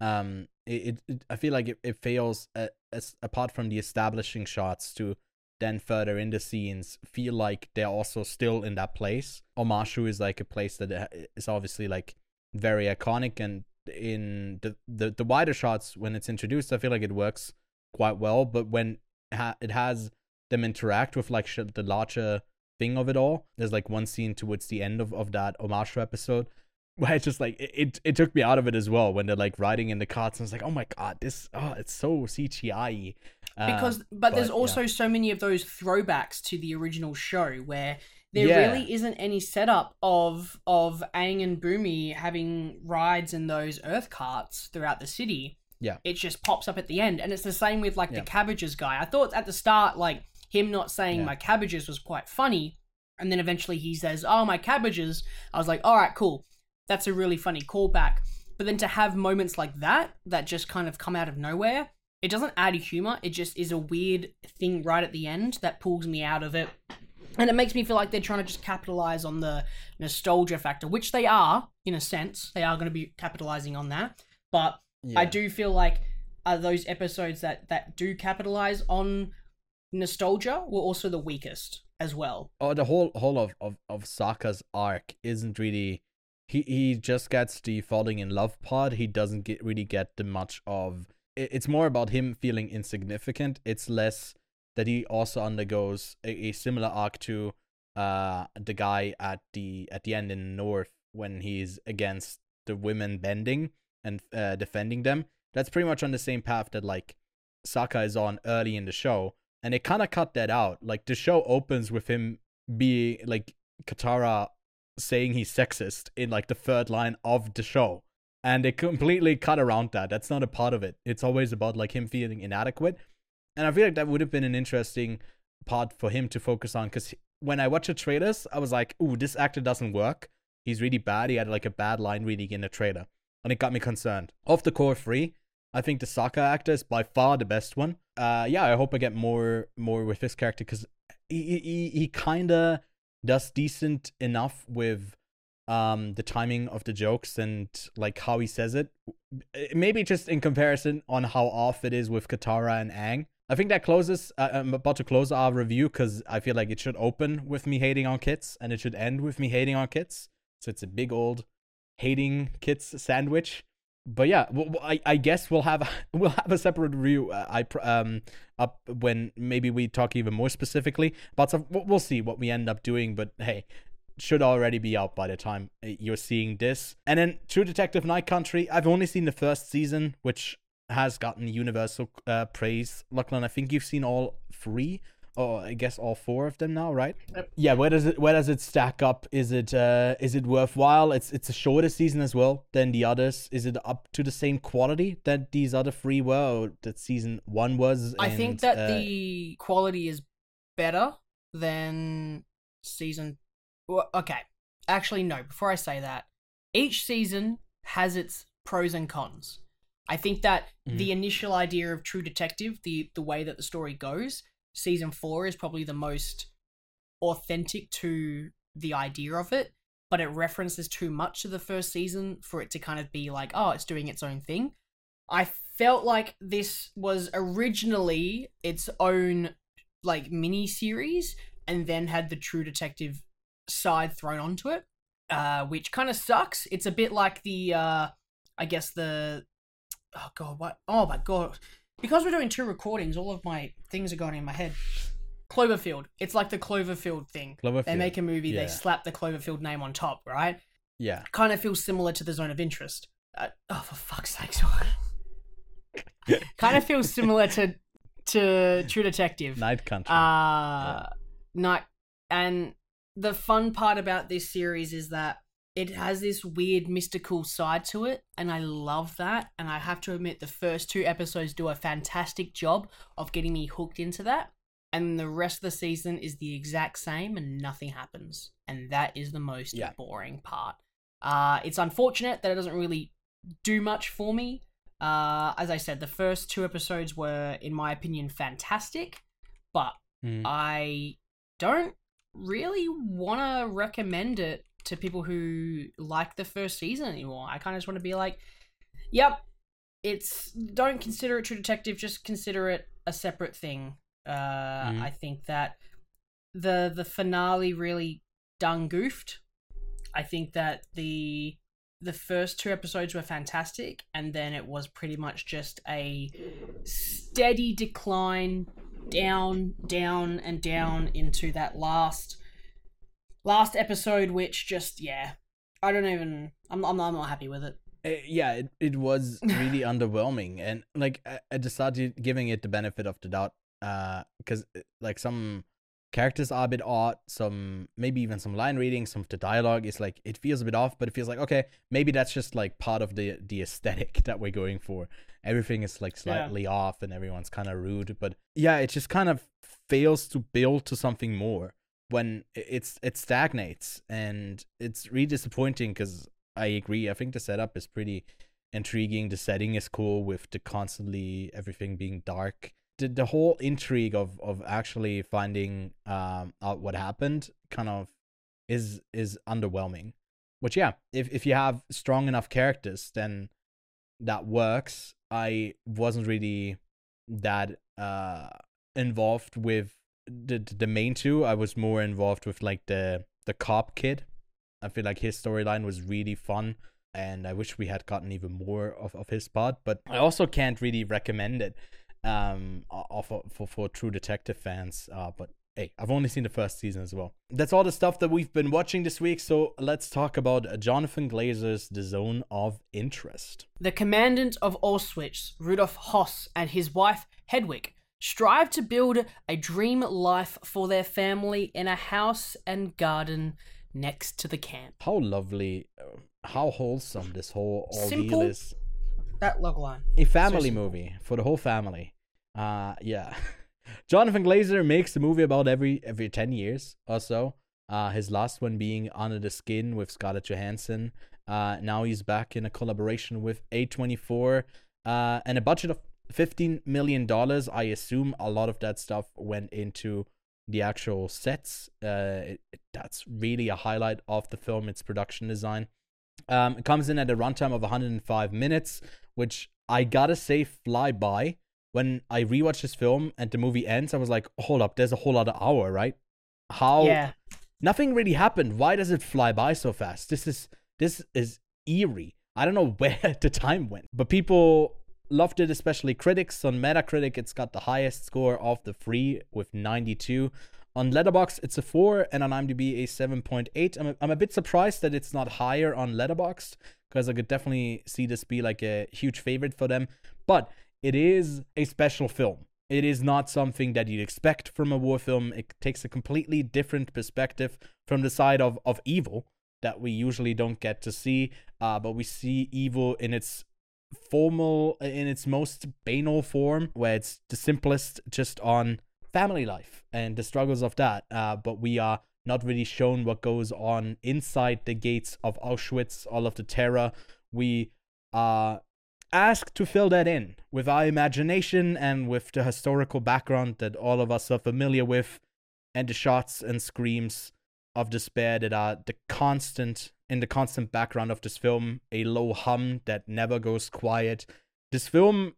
Um, it, it, I feel like it, it fails uh, as apart from the establishing shots to then further in the scenes feel like they're also still in that place. Omashu is like a place that uh, obviously like very iconic and in the, the the wider shots when it's introduced i feel like it works quite well but when ha- it has them interact with like sh- the larger thing of it all there's like one scene towards the end of, of that omashu episode [LAUGHS] where it's just like it, it, it took me out of it as well when they're like riding in the carts and it's like oh my god this oh it's so cgi uh, because but, there's also yeah. so many of those throwbacks to the original show where there Yeah. really isn't any setup of of Aang and Bumi having rides in those earth carts throughout the city. Yeah. It just pops up at the end. And it's the same with like Yeah. the cabbages guy. I thought at the start, like him not saying Yeah. my cabbages was quite funny. And then eventually he says, Oh, my cabbages. I was like, all right, cool. That's a really funny callback. But then to have moments like that that just kind of come out of nowhere, it doesn't add humor. It just is a weird thing right at the end that pulls me out of it. And it makes me feel like they're trying to just capitalize on the nostalgia factor, which they are, in a sense. They are going to be capitalizing on that. But I do feel like uh, those episodes that, that do capitalize on nostalgia were also the weakest as well. oh the whole whole of of of Sokka's arc isn't really he he just gets the falling in love part he doesn't get really get the much of it's more about him feeling insignificant it's less that he also undergoes a, a similar arc to uh the guy at the at the end in the north when he's against the women bending and uh, defending them that's pretty much on the same path that like Sokka is on early in the show and they kind of cut that out. Like the show opens with him being like Katara saying he's sexist in like the third line of the show, and they completely cut around that. That's not a part of it. It's always about like him feeling inadequate, and I feel like that would have been an interesting part for him to focus on because when I watched the trailers, I was like, "Ooh, this actor doesn't work. He's really bad. He had like a bad line reading in the trailer, and it got me concerned." Of the core three, I think the Sokka actor is by far the best one. Uh, yeah, I hope I get more more with this character because he he he kind of does decent enough with um the timing of the jokes and like how he says it. Maybe just in comparison on how off it is with Katara and Aang. I think that closes. Uh, I'm about to close our review because I feel like it should open with me hating on kits and it should end with me hating on kits. So it's a big old hating kits sandwich but yeah, I, I guess we'll have [LAUGHS] we'll have a separate review. Uh, I um up when maybe we talk even more specifically about stuff. We'll, see what we end up doing. But hey, should already be out by the time uh, you're seeing this. And then True Detective Night Country. I've only seen the first season, which has gotten universal uh, praise. Lachlan, I think you've seen all three. Or I guess all four of them now, right? Yep. Yeah. Where does it Where does it stack up? Is it uh Is it worthwhile? It's It's a shorter season as well than the others. Is it up to the same quality that these other three were, or that season one was? I and, think that uh, the quality is better than season. Well, okay, actually, no. Before I say that, each season has its pros and cons. I think that Mhm. the initial idea of True Detective, the the way that the story goes, season four is probably the most authentic to the idea of it, but it references too much to the first season for it to kind of be like, oh, it's doing its own thing. I felt like this was originally its own like mini series and then had the True Detective side thrown onto it, uh, which kind of sucks. It's a bit like the, uh, I guess the, oh god, what? Oh my god, because we're doing two recordings, all of my things are going in my head. Cloverfield. It's like the Cloverfield thing. Cloverfield. They make a movie, Yeah. they slap the Cloverfield name on top, right? Yeah. Kind of feels similar to the Zone of Interest. Uh, oh, for fuck's sake! [LAUGHS] kind of feels similar to to True Detective. Night Country. Uh, night. And the fun part about this series is that it has this weird mystical side to it, and I love that. And I have to admit, the first two episodes do a fantastic job of getting me hooked into that. And the rest of the season is the exact same, and nothing happens. And that is the most Yeah. boring part. Uh, it's unfortunate that it doesn't really do much for me. Uh, as I said, the first two episodes were, in my opinion, fantastic, but Mm. I don't really want to recommend it to people who like the first season anymore. I kind of just want to be like, yep, it's don't consider it True Detective, just consider it a separate thing. Uh, Mhm. I think that the the finale really done goofed. I think that the the first two episodes were fantastic, and then it was pretty much just a steady decline, down, down, and down into that last last episode, which just yeah, I don't even. I'm I'm not, I'm not happy with it. Uh, yeah, it, it was [LAUGHS] really underwhelming, and like I, I decided giving it the benefit of the doubt, uh, because like some characters are a bit odd, some maybe even some line reading, some of the dialogue is like it feels a bit off, but it feels like okay, maybe that's just like part of the the aesthetic [LAUGHS] that we're going for. Everything is like Yeah. slightly off, and everyone's kind of rude, but yeah, it just kind of fails to build to something more when it's it stagnates, and it's really disappointing because I agree. I think the setup is pretty intriguing. The setting is cool with the constantly everything being dark. The the whole intrigue of of actually finding um out what happened kind of is is underwhelming. Which yeah, if if you have strong enough characters, then that works. I wasn't really that uh involved with the the main two. I was more involved with like the the cop kid. I feel like his storyline was really fun, and I wish we had gotten even more of, of his part. But I also can't really recommend it um for for, for true detective fans. Uh, but hey, I've only seen the first season as well. That's all the stuff that we've been watching this week. So let's talk about Jonathan Glazer's The Zone of Interest. The commandant of Auschwitz, Rudolf Hoss, and his wife, Hedwig, strive to build a dream life for their family in a house and garden next to the camp. How lovely, uh, how wholesome this whole ordeal Simple. is. That logline. a family simple. movie for the whole family. Uh yeah. [LAUGHS] Jonathan Glazer makes a movie about every every 10 years or so. Uh his last one being Under the Skin with Scarlett Johansson. Uh now he's back in a collaboration with A24 uh and a budget of 15 million dollars. I assume a lot of that stuff went into the actual sets. Uh it, it- that's really a highlight of the film its production design. Um it comes in at a runtime of 105 minutes which I gotta say fly by. When I rewatched this film and the movie ends, I was like, hold up, there's a whole other hour, right? How Yeah. nothing really happened. Why does it fly by so fast? This is this is eerie. I don't know [LAUGHS] where the time went, but people loved it, especially critics. On Metacritic, it's got the highest score of the three with 92. On Letterboxd, it's a four, and on IMDb, a 7.8. I'm a, I'm a bit surprised that it's not higher on Letterboxd because I could definitely see this be like a huge favorite for them. But it is a special film. It is not something that you'd expect from a war film. It takes a completely different perspective from the side of, of evil that we usually don't get to see. Uh, but we see evil in its formal, in its most banal form, where it's the simplest just on family life and the struggles of that. Uh, but we are not really shown what goes on inside the gates of Auschwitz, all of the terror. We are asked to fill that in with our imagination and with the historical background that all of us are familiar with, and the shots and screams of despair that are the constant in the constant background of this film, a low hum that never goes quiet. This film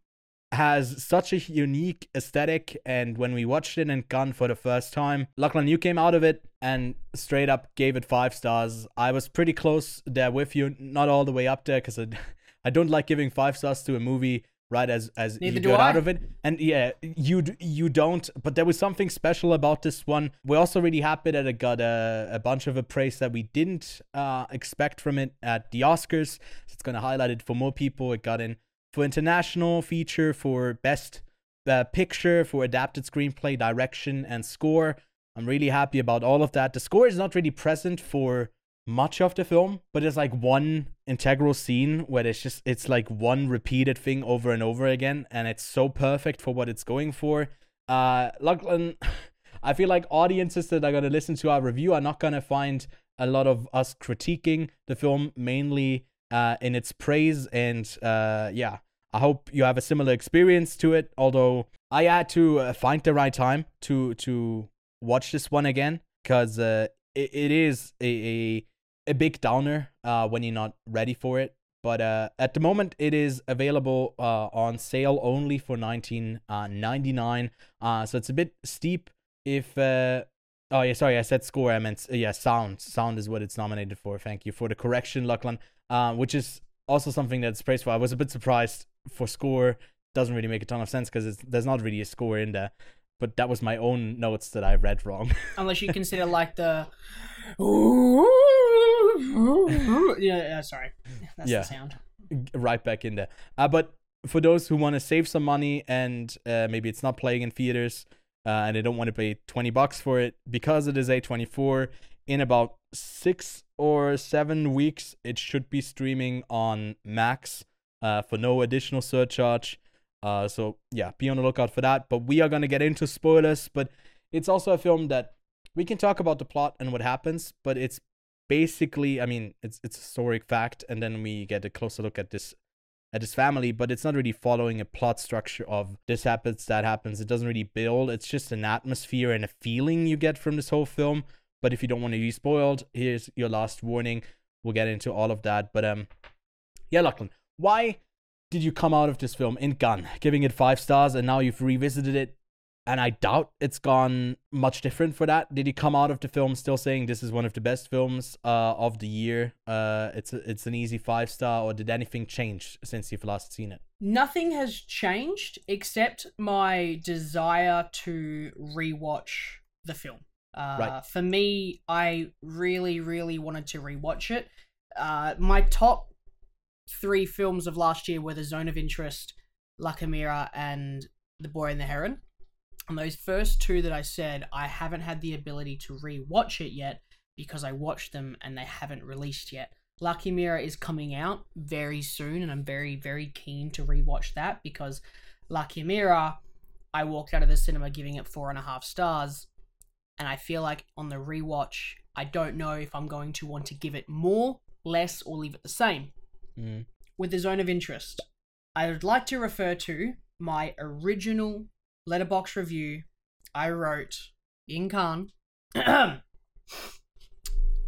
has such a unique aesthetic, and when we watched it in Cannes for the first time, Lachlan, you came out of it and straight up gave it five stars. I was pretty close there with you, not all the way up there, because I, [LAUGHS] I don't like giving five stars to a movie right as as Neither you do got out of it. And yeah you you don't but there was something special about this one. We're also really happy that it got a, a bunch of a praise that we didn't uh expect from it at the oscars. So it's gonna highlight it for more people. It got in for international feature for best uh, picture for adapted screenplay direction and score. I'm really happy about all of that. The score is not really present for much of the film, but there's like one integral scene where it's just it's like one repeated thing over and over again, and it's so perfect for what it's going for. Uh, Lachlan, [LAUGHS] I feel like audiences that are gonna listen to our review are not gonna find a lot of us critiquing the film mainly uh, in its praise, and uh, yeah, I hope you have a similar experience to it. Although I had to uh, find the right time to to watch this one again because uh, it, it is a, a a big downer uh, when you're not ready for it. But uh, at the moment, it is available uh, on sale only for 19.99. Uh, so it's a bit steep. If uh, oh yeah, sorry, I said score. I meant yeah, sound. Sound is what it's nominated for. Thank you for the correction, Lachlan. Uh, which is also something that's praised for. I was a bit surprised for score. Doesn't really make a ton of sense because there's not really a score in there. But that was my own notes that I read wrong. [LAUGHS] Unless you consider like the. [LAUGHS] yeah, [LAUGHS] yeah, sorry. That's Yeah. the sound. right back in there. Uh, but for those who want to save some money and uh, maybe it's not playing in theaters uh, and they don't want to pay 20 bucks for it, because it is A24, in about six or seven weeks, it should be streaming on Max uh, for no additional surcharge. Uh, so, yeah, be on the lookout for that. But we are going to get into spoilers. But it's also a film that we can talk about the plot and what happens, but it's basically i mean it's it's a historic fact and then we get a closer look at this at this family but it's not really following a plot structure of this happens that happens. It doesn't really build. It's just an atmosphere and a feeling you get from this whole film. But if you don't want to be spoiled here's your last warning. We'll get into all of that but um yeah lachlan why did you come out of this film in Cannes giving it five stars and now you've revisited it and I doubt it's gone much different for that. Did he come out of the film still saying this is one of the best films uh, of the year? Uh, it's a, it's an easy five star, or did anything change since you've last seen it? Nothing has changed except my desire to rewatch the film. Uh, Right. For me, I really, really wanted to rewatch it. Uh, my top three films of last year were The Zone of Interest, La Chimera, and The Boy and the Heron. And those first two that I said, I haven't had the ability to rewatch it yet because I watched them and they haven't released yet. La Chimera is coming out very soon, and I'm very, very keen to rewatch that because La Chimera, I walked out of the cinema giving it four and a half stars, and I feel like on the rewatch, I don't know if I'm going to want to give it more, less, or leave it the same. Mm. With the zone of interest, I would like to refer to my original Letterboxd review I wrote in Cannes. [CLEARS THROAT]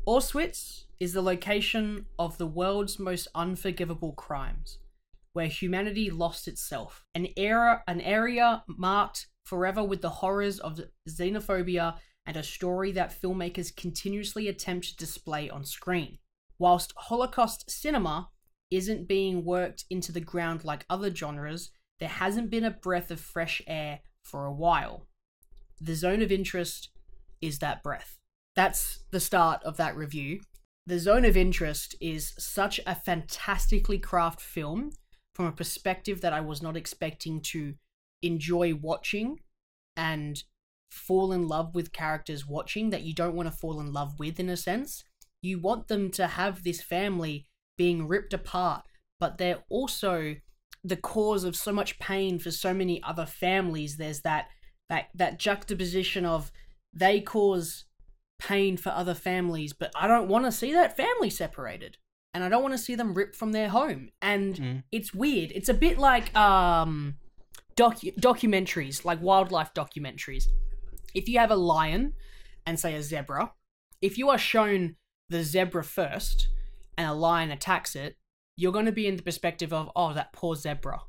Auschwitz is the location of the world's most unforgivable crimes, where humanity lost itself. An era, an area marked forever with the horrors of xenophobia and a story that filmmakers continuously attempt to display on screen. Whilst Holocaust cinema isn't being worked into the ground like other genres, there hasn't been a breath of fresh air for a while. The zone of interest is that breath. That's the start of that review. The Zone of Interest is such a fantastically crafted film from a perspective that I was not expecting to enjoy watching and fall in love with characters watching that you don't want to fall in love with in a sense. You want them to have this family being ripped apart, but they're also the cause of so much pain for so many other families. There's that that that juxtaposition of they cause pain for other families, but I don't want to see that family separated. And I don't want to see them ripped from their home. And Mm. it's weird. It's a bit like um docu- documentaries, like wildlife documentaries. If you have a lion and say a zebra, if you are shown the zebra first and a lion attacks it, you're going to be in the perspective of, oh, that poor zebra.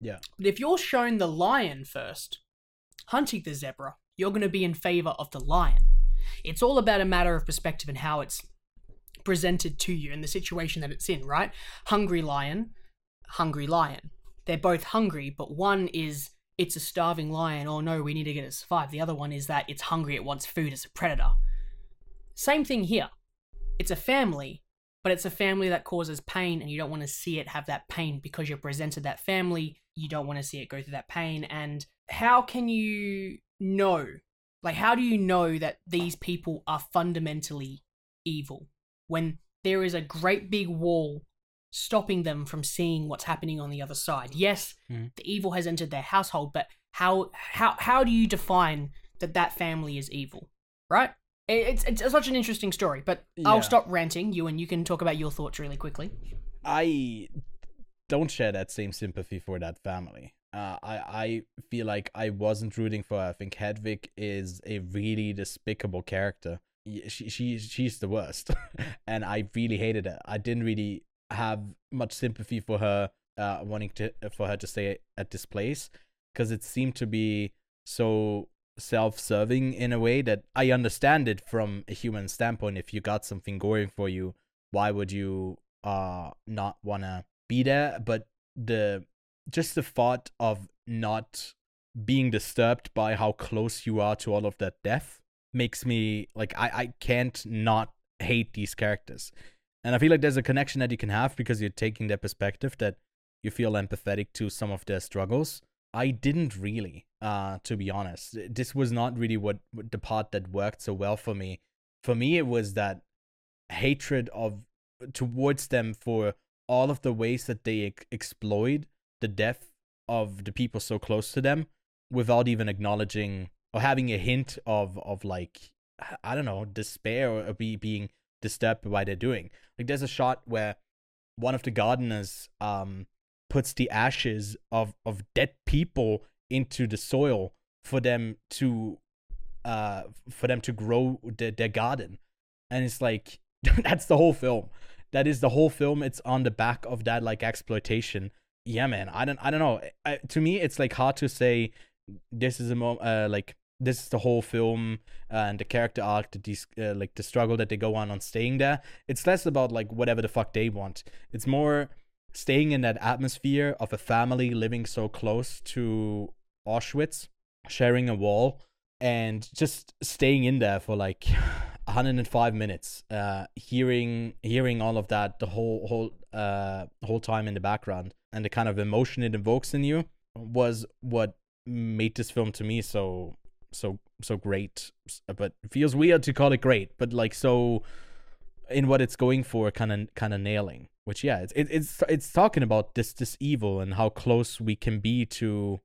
Yeah. But if you're shown the lion first, hunting the zebra, you're going to be in favor of the lion. It's all about a matter of perspective and how it's presented to you and the situation that it's in, right? Hungry lion, hungry lion. They're both hungry, but one is it's a starving lion, oh no, we need to get it to survive. The other one is that it's hungry, it wants food as a predator. Same thing here. It's a family, but it's a family that causes pain, and you don't want to see it have that pain because you're presented that family. You don't want to see it go through that pain. And how can you know? Like, how do you know that these people are fundamentally evil when there is a great big wall stopping them from seeing what's happening on the other side? Yes, Mhm. the evil has entered their household, but how how how do you define that that family is evil? Right? It- It's it's such an interesting story, but Yeah. I'll stop ranting you, and you can talk about your thoughts really quickly. I don't share that same sympathy for that family. Uh, I I feel like I wasn't rooting for her. I think Hedwig is a really despicable character. She she she's the worst, [LAUGHS] and I really hated it. I didn't really have much sympathy for her, uh, wanting to for her to stay at this place, because it seemed to be so self-serving in a way that I understand it from a human standpoint. If you got something going for you, why would you uh not wanna be there? But the just the thought of not being disturbed by how close you are to all of that death makes me like I, I can't not hate these characters. And I feel like there's a connection that you can have because you're taking their perspective that you feel empathetic to some of their struggles. I didn't really, uh, to be honest. This was not really what, the part that worked so well for me. For me, it was that hatred of towards them for all of the ways that they ex- exploit the death of the people so close to them without even acknowledging or having a hint of of like I don't know despair or be being disturbed by what they're doing. Like there's a shot where one of the gardeners um puts the ashes of of dead people into the soil for them to uh for them to grow the, their garden. And it's like [LAUGHS] that's the whole film. That is the whole film. It's on the back of that like exploitation. Yeah man i don't i don't know. I, to me it's like hard to say this is a mo uh, like this is the whole film uh, and the character arc that these uh, like the struggle that they go on on staying there. It's less about like whatever the fuck they want. It's more staying in that atmosphere of a family living so close to auschwitz sharing a wall and just staying in there for like [SIGHS] 105 minutes uh hearing hearing all of that the whole whole uh whole time in the background and the kind of emotion it evokes in you was what made this film to me so so so great. But feels weird to call it great but like so in what it's going for kind of kind of nailing which yeah it's it, it's it's talking about this this evil and how close we can be to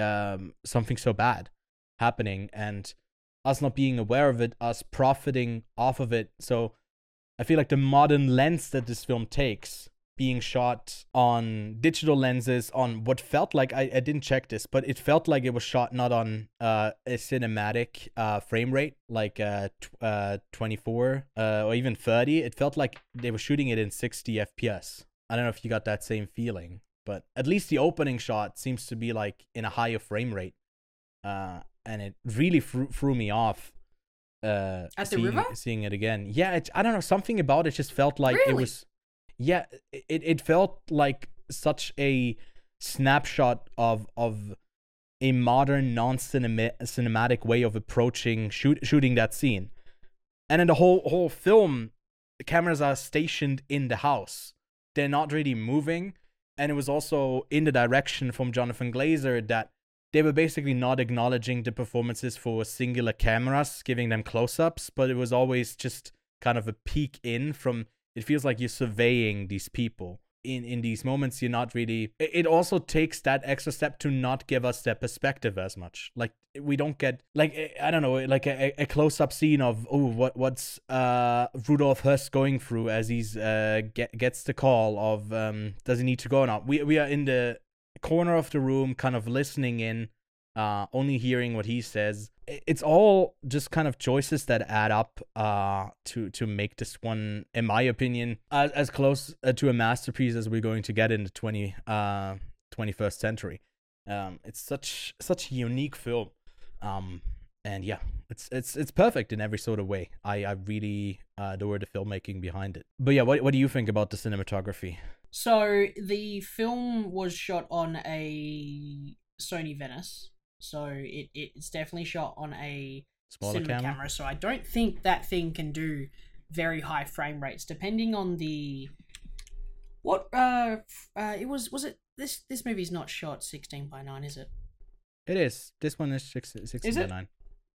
um something so bad happening and us not being aware of it us profiting off of it. So i feel like the modern lens that this film takes being shot on digital lenses on what felt like I, I didn't check this but it felt like it was shot not on uh, a cinematic uh, frame rate like uh, tw- uh 24 uh, or even 30 it felt like they were shooting it in 60 fps i don't know if you got that same feeling but at least the opening shot seems to be like in a higher frame rate. Uh, and it really threw, threw me off uh At seeing, seeing it again. Yeah it, i don't know something about it just felt like it was yeah it, it felt like such a snapshot of of a modern non-cinematic way of approaching shoot, shooting that scene. And in the whole whole film the cameras are stationed in the house. They're not really moving. And it was also in the direction from jonathan glazer that they were basically not acknowledging the performances for singular cameras giving them close-ups but it was always just kind of a peek in from it feels like you're surveying these people in in these moments. You're not really it also takes that extra step to not give us their perspective as much. Like we don't get like eh, i don't know like a, a close-up scene of oh what what's uh rudolf Hess going through as he's uh get, gets the call of um does he need to go or not? We we are in the corner of the room kind of listening in uh only hearing what he says it's all just kind of choices that add up uh to to make this one in my opinion as, as close uh, to a masterpiece as we're going to get in the 20 uh 21st century. Um it's such such a unique film. Um and yeah it's it's it's perfect in every sort of way. I i really adore the filmmaking behind it. But yeah what what do you think about the cinematography? So the film was shot on a Sony Venice. So it, it's definitely shot on a smaller cinema camera, camera. So I don't think that thing can do very high frame rates, depending on the what uh, uh it was was it this this movie's not shot sixteen by nine, is it? it is this one is 6 16 by it? 9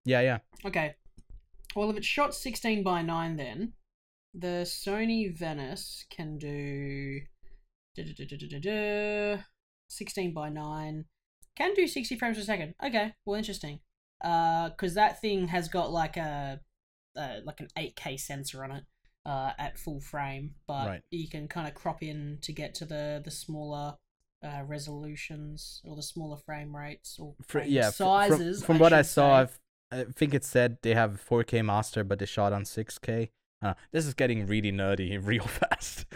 yeah yeah Okay. Well, if it's shot 16 by 9, then the Sony Venice can do 16 by 9. Can do 60 frames per second. Okay, well, interesting. Uh, because that thing has got like a uh, like an 8K sensor on it. uh, at full frame, but Right. you can kind of crop in to get to the the smaller uh, resolutions or the smaller frame rates or Fr- frame yeah, sizes. From, from what I saw. I've, I think it said they have 4K master, but they shot on 6K. Uh, this is getting really nerdy [LAUGHS] real fast.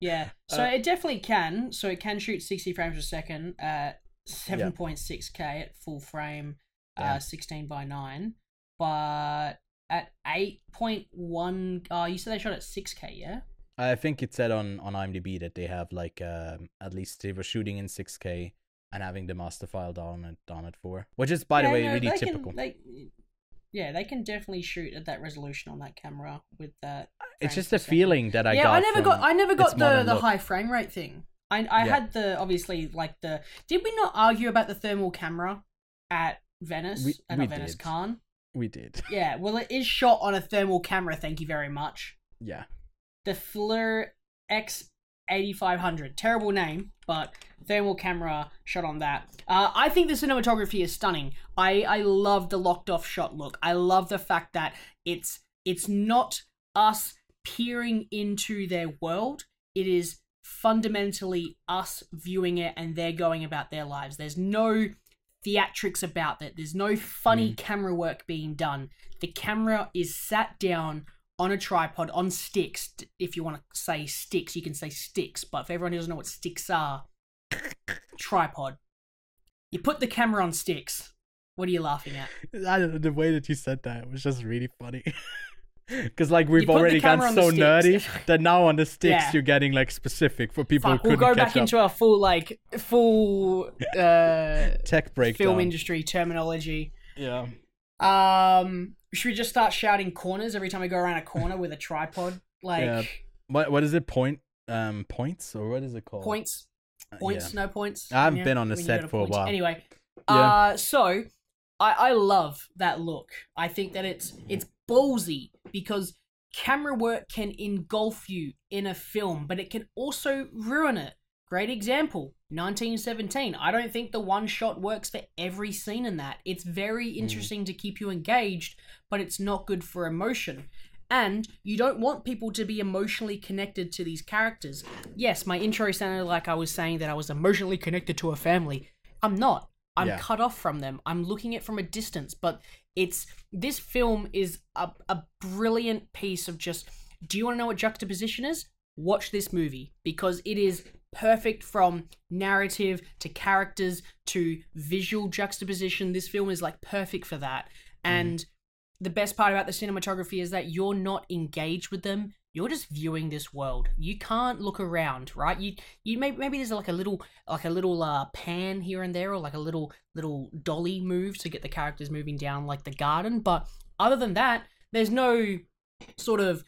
Yeah, [LAUGHS] so Uh, it definitely can. So it can shoot 60 frames per second at 7.6k at full frame, uh, 16 by 9. But at 8.1, oh, you said they shot at 6k, yeah? I think it said on, on IMDb that they have like um, at least they were shooting in 6K and having the master file down at down at four, which is by the way no, really they typical. Can, they, yeah, they can definitely shoot at that resolution on that camera with that. it's just a feeling that I yeah, got. I never got. I never got the the look. high frame rate thing. I I Yeah. had the obviously like the. Did we not argue about the thermal camera at Venice? We- at we Venice. Cannes. We did. [LAUGHS] Yeah, well, it is shot on a thermal camera. Thank you very much. Yeah. The FLIR X8500. Terrible name, but thermal camera shot on that. Uh, I think the cinematography is stunning. I I love the locked off shot look. I love the fact that it's it's not us peering into their world. It is fundamentally us viewing it and they're going about their lives. There's no theatrics about that. There's no funny mm. camera work being done. The camera is sat down on a tripod on sticks. If you want to say sticks, you can say sticks. But for everyone who doesn't know what sticks are, tripod. You put the camera on sticks. What are you laughing at? I don't know, the way that you said that was just really funny. [LAUGHS] [LAUGHS] Because like we've already gone camera on the so nerdy [LAUGHS] that now on the sticks Yeah. you're getting like specific for people Fuck, who we'll go back up. into a full like full uh, Tech break film industry terminology. Yeah. Um, should we just start shouting corners every time we go around a corner with a tripod? [LAUGHS] Like Yeah. What what is it? Point um points or what is it called? points, Uh, points, yeah. no points. I haven't been on the set for a while. Anyway, Yeah. uh, so I I love that look. I think that it's it's ballsy because camera work can engulf you in a film, but it can also ruin it. Great example, 1917. I don't think the one shot works for every scene in that. It's very mm. interesting to keep you engaged, but it's not good for emotion. And you don't want people to be emotionally connected to these characters. Yes, my intro sounded like I was saying that I was emotionally connected to a family. I'm not. I'm Yeah. cut off from them. I'm looking at it from a distance, but it's this film is a, a brilliant piece of just do you want to know what juxtaposition is? Watch this movie because it is perfect from narrative to characters to visual juxtaposition. This film is like perfect for that. Mm-hmm. And the best part about the cinematography is that you're not engaged with them. You're just viewing this world. You can't look around, right? You you maybe maybe there's like a little like a little uh pan here and there or like a little little dolly move to get the characters moving down like the garden, but other than that, there's no sort of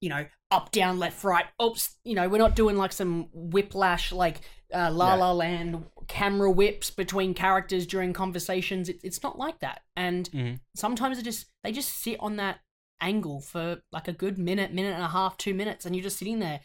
you know up down left right oops you know we're not doing like some whiplash like uh, la la land camera whips between characters during conversations it, it's not like that and Mhm. sometimes it just they just sit on that angle for like a good minute minute and a half two minutes and you're just sitting there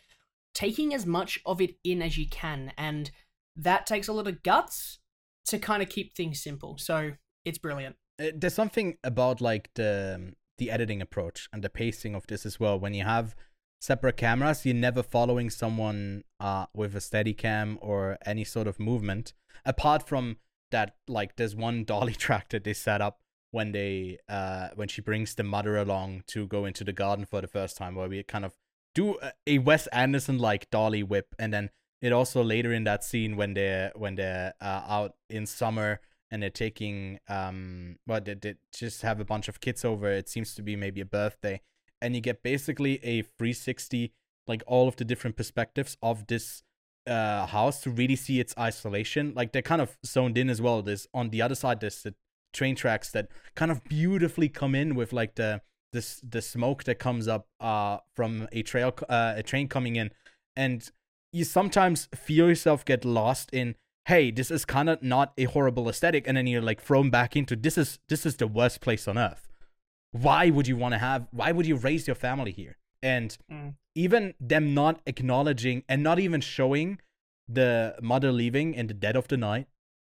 taking as much of it in as you can and that takes a lot of guts to kind of keep things simple so it's brilliant Uh, there's something about like the the editing approach and the pacing of this as well. When you have separate cameras, you're never following someone uh with a steady cam or any sort of movement. Apart from that, like there's one dolly [LAUGHS] track that they set up when they uh when she brings the mother along to go into the garden for the first time, where we kind of do a- Wes Anderson like dolly whip, and then it also later in that scene when they're when they're uh, out in summer and they're taking um well they, they just have a bunch of kids over. It seems to be maybe a birthday. And you get basically a 360 like all of the different perspectives of this uh house to really see its isolation. Like they're kind of zoned in as well. There's on the other side there's the train tracks that kind of beautifully come in with like the this the smoke that comes up uh from a trail uh, a train coming in. And you sometimes feel yourself get lost in hey this is kind of not a horrible aesthetic and then you're like thrown back into this is this is the worst place on earth. Why would you want to have why would you raise your family here? And Mm. even them not acknowledging and not even showing the mother leaving in the dead of the night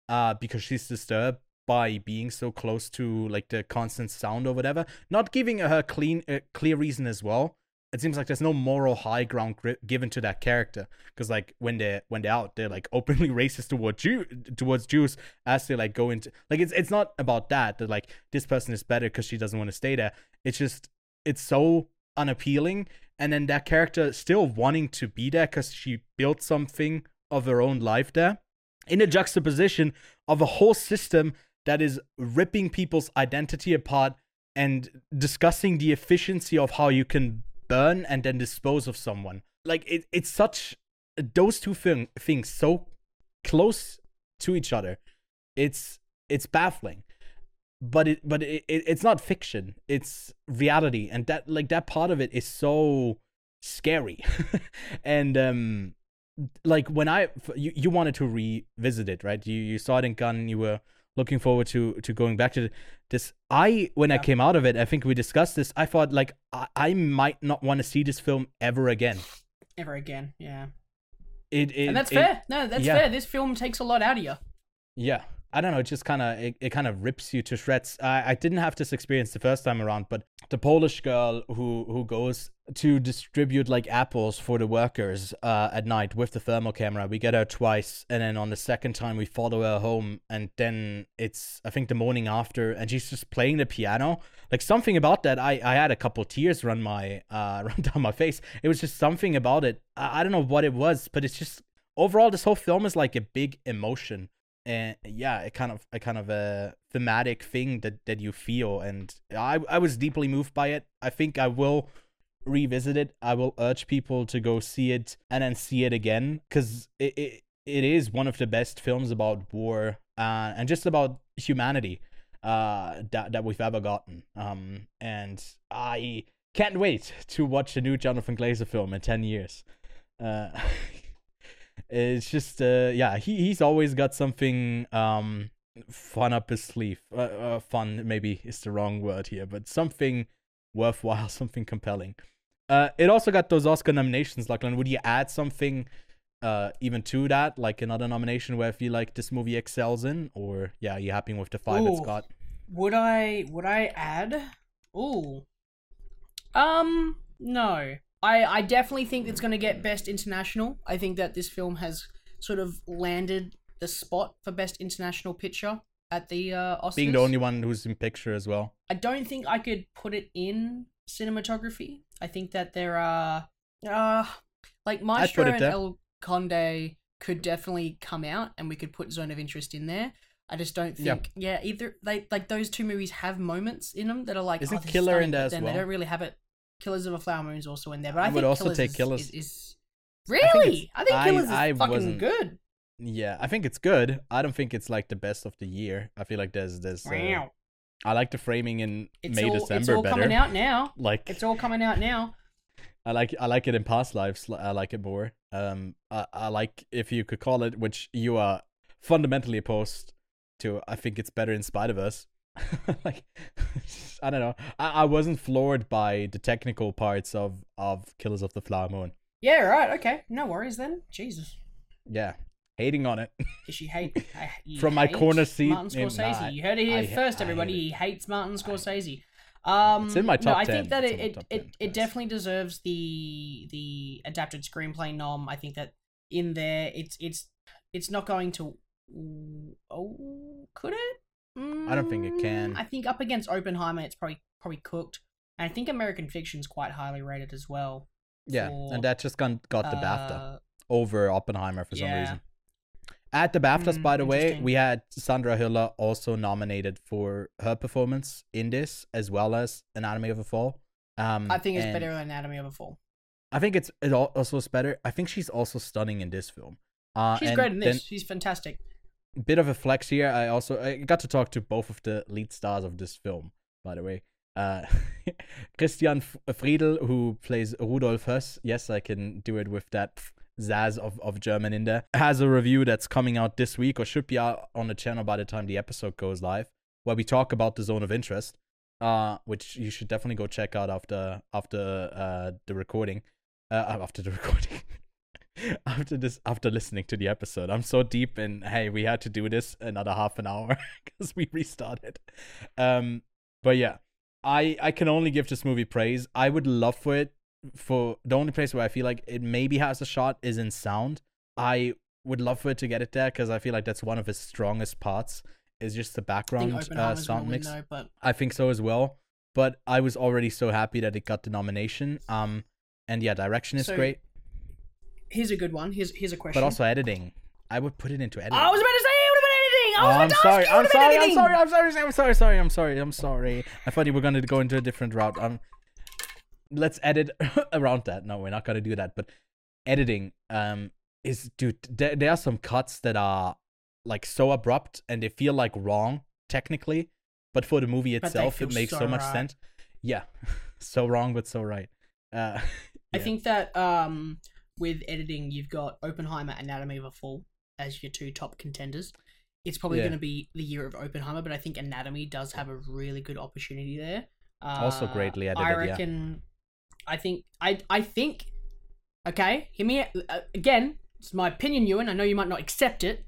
uh because she's disturbed by being so close to like the constant sound or whatever. Not giving her clean uh, clear reason as well. It seems like there's no moral high ground gri- given to that character. Because like when they're when they're out they're like [LAUGHS] openly racist toward Jew towards Jews as they like go into like it's it's not about that that like this person is better because she doesn't want to stay there. It's just it's so unappealing. And then that character still wanting to be there because she built something of her own life there. In a juxtaposition of a whole system that is ripping people's identity apart and discussing the efficiency of how you can burn and then dispose of someone. Like it, it's such those two thing, things so close to each other. It's it's baffling, but it but it, it it's not fiction. It's reality, and that like that part of it is so scary, [LAUGHS] and um like when I you you wanted to revisit it, right? You you saw it in Cannes. You were looking forward to to going back to this. I when I came out of it, I think we discussed this. I thought like I, I might not want to see this film ever again. Ever again, yeah. It, it and that's it- fair. No, that's yeah. fair. This film takes a lot out of you. Yeah. I don't know. It just kind of it, it kind of rips you to shreds. I, I didn't have this experience the first time around, but the Polish girl who who goes to distribute like apples for the workers uh, at night with the thermal camera, we get her twice, and then on the second time we follow her home, and then it's I think the morning after, and she's just playing the piano. Like something about that, I I had a couple tears run my uh [LAUGHS] run down my face. It was just something about it. I, I don't know what it was, but it's just overall this whole film is like a big emotion and yeah, a kind of a kind of a thematic thing that that you feel, and I I was deeply moved by it. I think I will revisit it. I will urge people to go see it and then see it again because it, it it is one of the best films about war uh, and just about humanity uh that that we've ever gotten. Um, and I can't wait to watch a new Jonathan Glazer film in ten years. Uh, [LAUGHS] it's just uh yeah he he's always got something um fun up his sleeve uh, uh, fun maybe is the wrong word here but something worthwhile [LAUGHS] something compelling uh it also got those oscar nominations lachlan would you add something uh even to that like another nomination where i feel like this movie excels in or yeah are you happy with the five it's Ooh. got Would I would I add? Ooh. Um no. I I definitely think it's going to get best international. I think that this film has sort of landed the spot for best international picture at the uh, Oscars. being the only one who's in picture as well I don't think I could put it in cinematography. I think that there are uh like Maestro and there. El Conde could definitely come out and we could put Zone of Interest in there. I just don't think yeah, either they like those two movies have moments in them that are like Isn't oh, this Killer stunning, in there as then well? they don't really have it. Killers of a Flower Moon is also in there, but I, I would also Killers take is, Killers. Is, is... think really I think I- Killers is I fucking wasn't- good. yeah i think it's good i don't think it's like the best of the year i feel like there's this uh, Wow. i like the framing in It's may all, december it's all better coming out now. like It's all coming out now. I like I like it in past lives. I like it more. Um, I, I like if you could call it, which you are fundamentally opposed to. I think it's better in Spider Verse. [LAUGHS] like, [LAUGHS] I don't know. I, I wasn't floored by the technical parts of of Killers of the Flower Moon. Yeah, right. Okay, no worries then. Jesus. Yeah, hating on it. She hate [LAUGHS] I- From my corner seat, Martin in- Scorsese? you heard it here I first, everybody. He hates Martin Scorsese. Um, It's in my top. no, I 10. think that it it, it, 10, it definitely deserves the the adapted screenplay nom. I think that in there, it's it's it's not going to. Oh, could it? I don't think it can. Mm, I think up against Oppenheimer, it's probably probably cooked. And I think American Fiction's quite highly rated as well. yeah, for, and that just got got the BAFTA uh, over Oppenheimer for some yeah. reason. At the BAFTAs, Mm, by the way, we had Sandra Hüller also nominated for her performance in this, as well as Anatomy of a Fall. Um, I think it's better than Anatomy of a Fall. I think it's it also is better. I think she's also stunning in this film. Uh, She's great in then this. She's fantastic. Bit of a flex here. I also I got to talk to both of the lead stars of this film, by the way. Uh, [LAUGHS] Christian Friedel, who plays Rudolf Höss. Yes, I can do it with that zazz of, of German in there. Has a review that's coming out this week or should be out on the channel by the time the episode goes live, where we talk about the zone of interest. Uh, which you should definitely go check out after after uh the recording. Uh, after the [LAUGHS] recording. [LAUGHS] after this after listening to the episode i'm so deep in hey we had to do this another half an hour [LAUGHS] because we restarted um but yeah i i can only give this movie praise i would love for it for the only place where I feel like it maybe has a shot is in sound. I would love for it to get it there because I feel like that's one of its strongest parts. Is just the background uh, sound mix. but I think so as well. But I was already so happy that it got the nomination. Um, and yeah, direction is So, great, here's a good one. Here's here's a question. but also editing. I would put it into editing. I was about to say it would have been editing. I was Oh, I'm to sorry. I'm would have been sorry. I'm sorry. I'm sorry. I'm sorry. Sorry. I'm sorry. I'm sorry. I thought you were gonna go into a different route. Um, let's edit [LAUGHS] around that. No, we're not gonna do that. But editing, um, is dude. There, there are some cuts that are like so abrupt and they feel like wrong technically, but for the movie itself, it makes so, so much right. sense. Yeah, [LAUGHS] so wrong but so right. Uh, [LAUGHS] I think that um, with editing, you've got Oppenheimer, and Anatomy of a Fall as your two top contenders. It's probably Yeah. going to be the year of Oppenheimer, but I think Anatomy does have a really good opportunity there. Uh, Also greatly edited, I yeah. reckon. I think. I. I think. Okay, hear me uh, again. It's my opinion, Ewan. I know you might not accept it.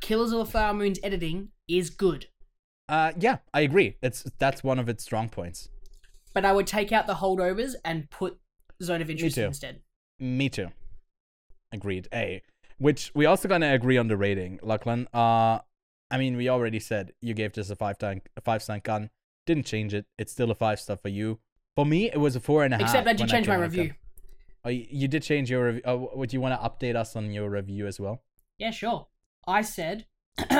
Killers of the Flower Moon's editing is good, uh, yeah, I agree. It's that's one of its strong points. but I would take out the holdovers and put Zone of Interest instead. Me too. Agreed. A. Which we also gonna agree on the rating, Lachlan. Uh, I mean, we already said you gave this a five time, a five star Cannes. Didn't change it. It's still a five star for you. For me, it was a four and a half. Except that you changed my came out of review. Cannes. Oh, you you did change your review. Uh, would you want to update us on your review as well? Yeah, sure. I said [CLEARS THROAT]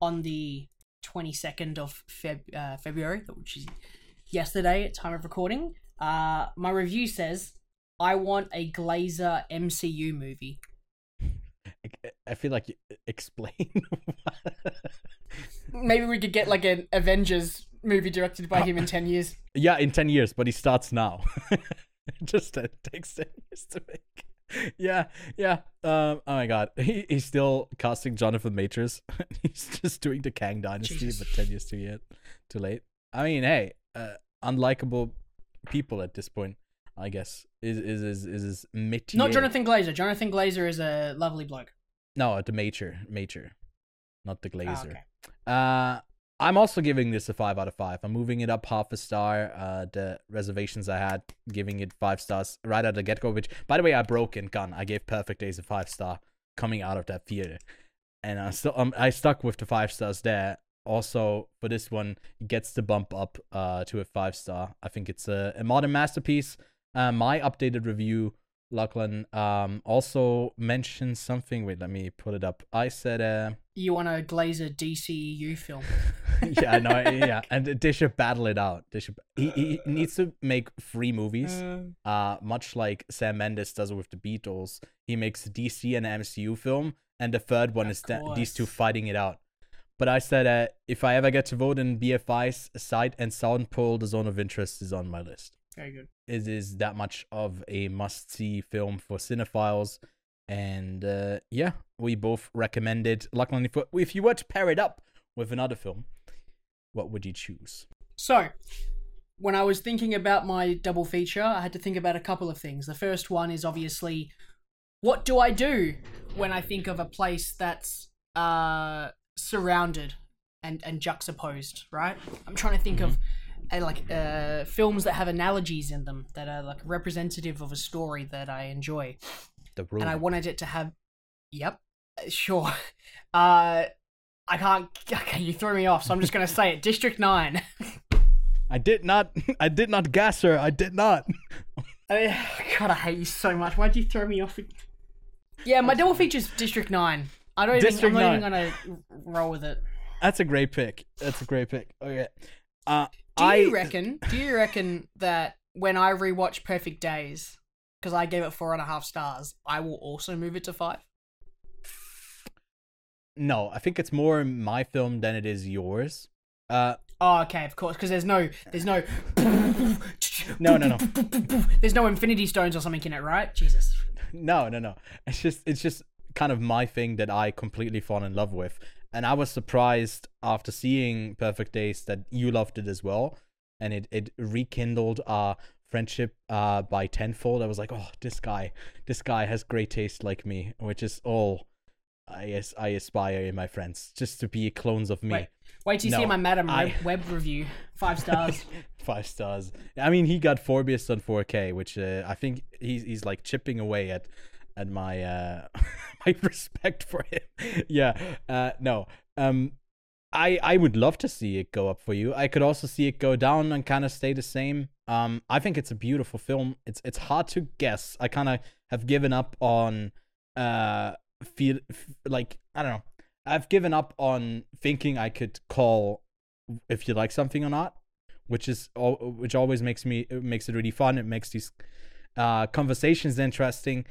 on the 22nd of Feb- uh, February, which is yesterday at time of recording, uh, my review says, I want a Glazer MCU movie. I- feel like explain. [LAUGHS] Maybe we could get like an Avengers movie directed by him in 10 years. [LAUGHS] yeah, in ten years, but he starts now. [LAUGHS] Just takes ten years to make. Yeah, yeah. Um. Oh my God, he, he's still casting Jonathan Majors. he's just doing the Kang Dynasty, Jesus. but ten years too yet, too late. I mean, hey, uh, unlikable people at this point. I guess is is is is, is métier. Not Jonathan Glazer. Jonathan Glazer is a lovely bloke. No, the Major, Major, not the Ah, Glazer. okay. Uh, I'm also giving this a five out of five. I'm moving it up half a star. Uh, the reservations I had, giving it five stars right out of the get go. Which, by the way, I broke in Cannes. I gave Perfect Days a five star coming out of that theater, and I still um, I stuck with the five stars there. Also, for this one, it gets the bump up uh to a five star. I think it's a, a modern masterpiece. Uh, my updated review, Lachlan, um, also mentioned something. Wait, let me pull it up. I said, uh. You want a Glazer DCEU film? [LAUGHS] yeah, I know. Yeah, and they should battle it out. They should. He, he needs to make three movies. Uh, much like Sam Mendes does with the Beatles. He makes a DC and MCU film, and the third one Of is th- these two fighting it out. But I said, uh, if I ever get to vote in BFI's sight and sound poll, the Zone of Interest is on my list. Very good. It is that much of a must-see film for cinephiles. And uh, yeah, we both recommended. Lachlan, if, if you were to pair it up with another film, what would you choose? So, when I was thinking about my double feature, I had to think about a couple of things. The first one is obviously, what do I do when I think of a place that's uh, surrounded and and juxtaposed? Right. I'm trying to think of uh, like uh, films that have analogies in them that are like representative of a story that I enjoy, The room. and I wanted it to have. Yep. uh, Sure. [LAUGHS] Uh, I can't. [LAUGHS] Okay, you threw me off, so I'm just gonna say it. District Nine. [LAUGHS] I did not. I did not gas her. I did not. I, God, I hate you so much. Why'd you throw me off? Yeah, my double feature's District Nine. I don't even. District I'm not even gonna roll with it. That's a great pick. That's a great pick. Okay. Uh, Do I you reckon? Do you reckon that when I rewatch Perfect Days, because I gave it four and a half stars, I will also move it to five? no. I think it's more my film than it is yours. Uh, Oh, okay, of course, because there's no, there's no, [LAUGHS] No, no, no. [LAUGHS] There's no Infinity Stones or something in it, right? Jesus. [LAUGHS] no, no, no. It's just it's just kind of my thing that I completely fall in love with, and I was surprised after seeing Perfect Days that you loved it as well, and it it rekindled our friendship uh by tenfold. I was like, oh, this guy, this guy has great taste like me, which is all I as- I aspire in my friends just to be clones of me. Wait, wait till you see my Madame I- Web, Web review. Five stars. [LAUGHS] Five stars. I mean, he got Morbius on 4K, which uh, I think he's he's like chipping away at at my uh [LAUGHS] my [LAUGHS] respect for him. yeah. Uh no. Um I I would love to see it go up for you. I could also see it go down and kind of stay the same. Um I think it's a beautiful film. It's it's hard to guess. I kind of have given up on uh feel like I don't know. I've given up on thinking I could call if you like something or not, which is which always makes me it makes it really fun. It makes these uh, conversations interesting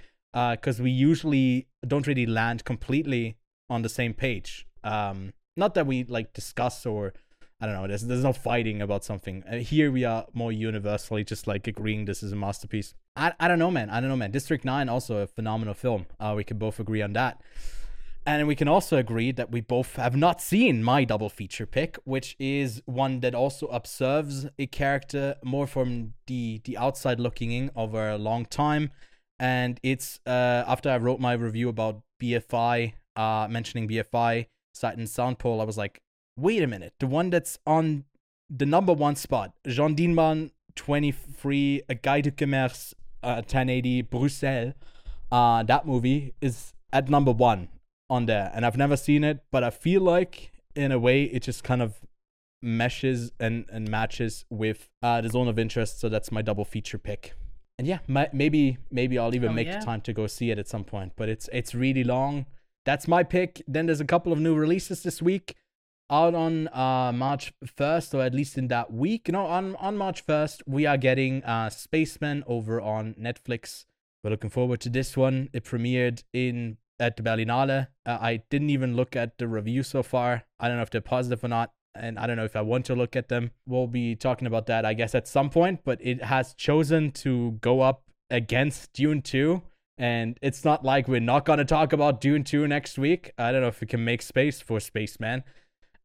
because we usually don't really land completely on the same page. Um, not that we like discuss or I don't know. There's there's no fighting about something. Uh, here we are more universally just like agreeing this is a masterpiece. I I don't know, man. I don't know, man. District Nine also a phenomenal film. Uh, we can both agree on that. And we can also agree that we both have not seen my double feature pick, which is one that also observes a character more from the the outside looking in over a long time. And it's uh, after I wrote my review about BFI, uh, mentioning BFI, Sight and Sound Poll, I was like, wait a minute, the one that's on the number one spot, Jeanne Dielman, 23, quai du Commerce, uh, 1080, Bruxelles, uh, that movie is at number one on there. And I've never seen it, but I feel like, in a way, it just kind of meshes and, and matches with uh, the zone of interest. So that's my double feature pick. And yeah, my, maybe maybe I'll even Oh, make yeah. the time to go see it at some point. But it's it's really long. That's my pick. Then there's a couple of new releases this week out on uh March 1st or at least in that week. No, on on March 1st we are getting uh Spaceman over on Netflix. We're looking forward to this one. It premiered in at the Berlinale. Uh, I didn't even look at the review so far. I don't know if they're positive or not. And I don't know if I want to look at them. We'll be talking about that, I guess, at some point. But it has chosen to go up against Dune 2. And it's not like we're not going to talk about Dune 2 next week. I don't know if we can make space for Spaceman.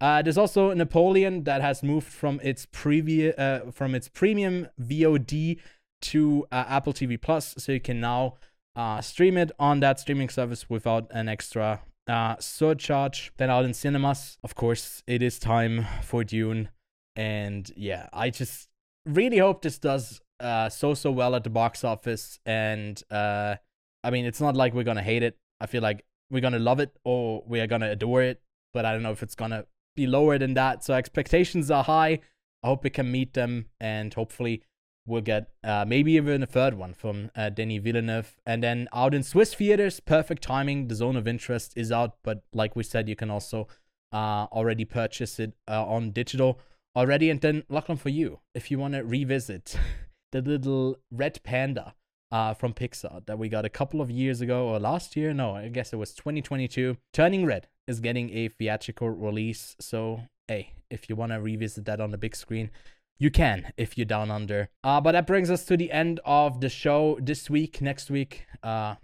Uh, there's also Napoleon that has moved from its previous uh, from its premium VOD to uh, Apple TV Plus, so you can now uh, stream it on that streaming service without an extra uh, surcharge. Then out in cinemas, of course, it is time for Dune, and yeah, I just really hope this does uh, so so well at the box office. And uh, I mean, it's not like we're gonna hate it. I feel like we're gonna love it or we are gonna adore it, but I don't know if it's gonna be lower than that. So expectations are high. I hope it can meet them, and hopefully we'll get uh, maybe even a third one from uh, Denis Villeneuve. And then out in Swiss theaters, perfect timing. The Zone of Interest is out, but like we said, you can also uh, already purchase it uh, on digital already. And then, Lachlan, for you, if you want to revisit [LAUGHS] the little red panda uh, from Pixar that we got a couple of years ago or last year, no, I guess it was 2022. Turning Red is getting a theatrical release. So, hey, if you want to revisit that on the big screen, you can if you're down under. Uh, but that brings us to the end of the show this week. Next week, uh,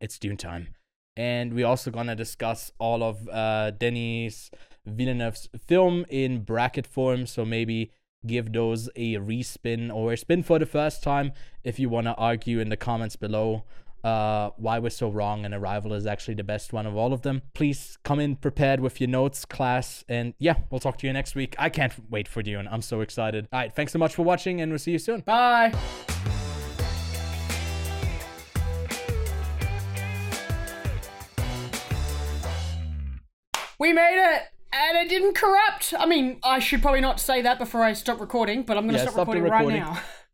it's Dune time. And we're also going to discuss all of uh, Denis Villeneuve's film in bracket form. So maybe give those a respin or a spin for the first time if you want to argue in the comments below uh, why we're so wrong and Arrival is actually the best one of all of them. Please come in prepared with your notes, class. And yeah, we'll talk to you next week. I can't wait for Dune. I'm so excited. All right, thanks so much for watching, and we'll see you soon. Bye. We made it! And it didn't corrupt! I mean, I should probably not say that before I stop recording, but I'm gonna Yeah, stop, stop recording, recording. right now. [LAUGHS]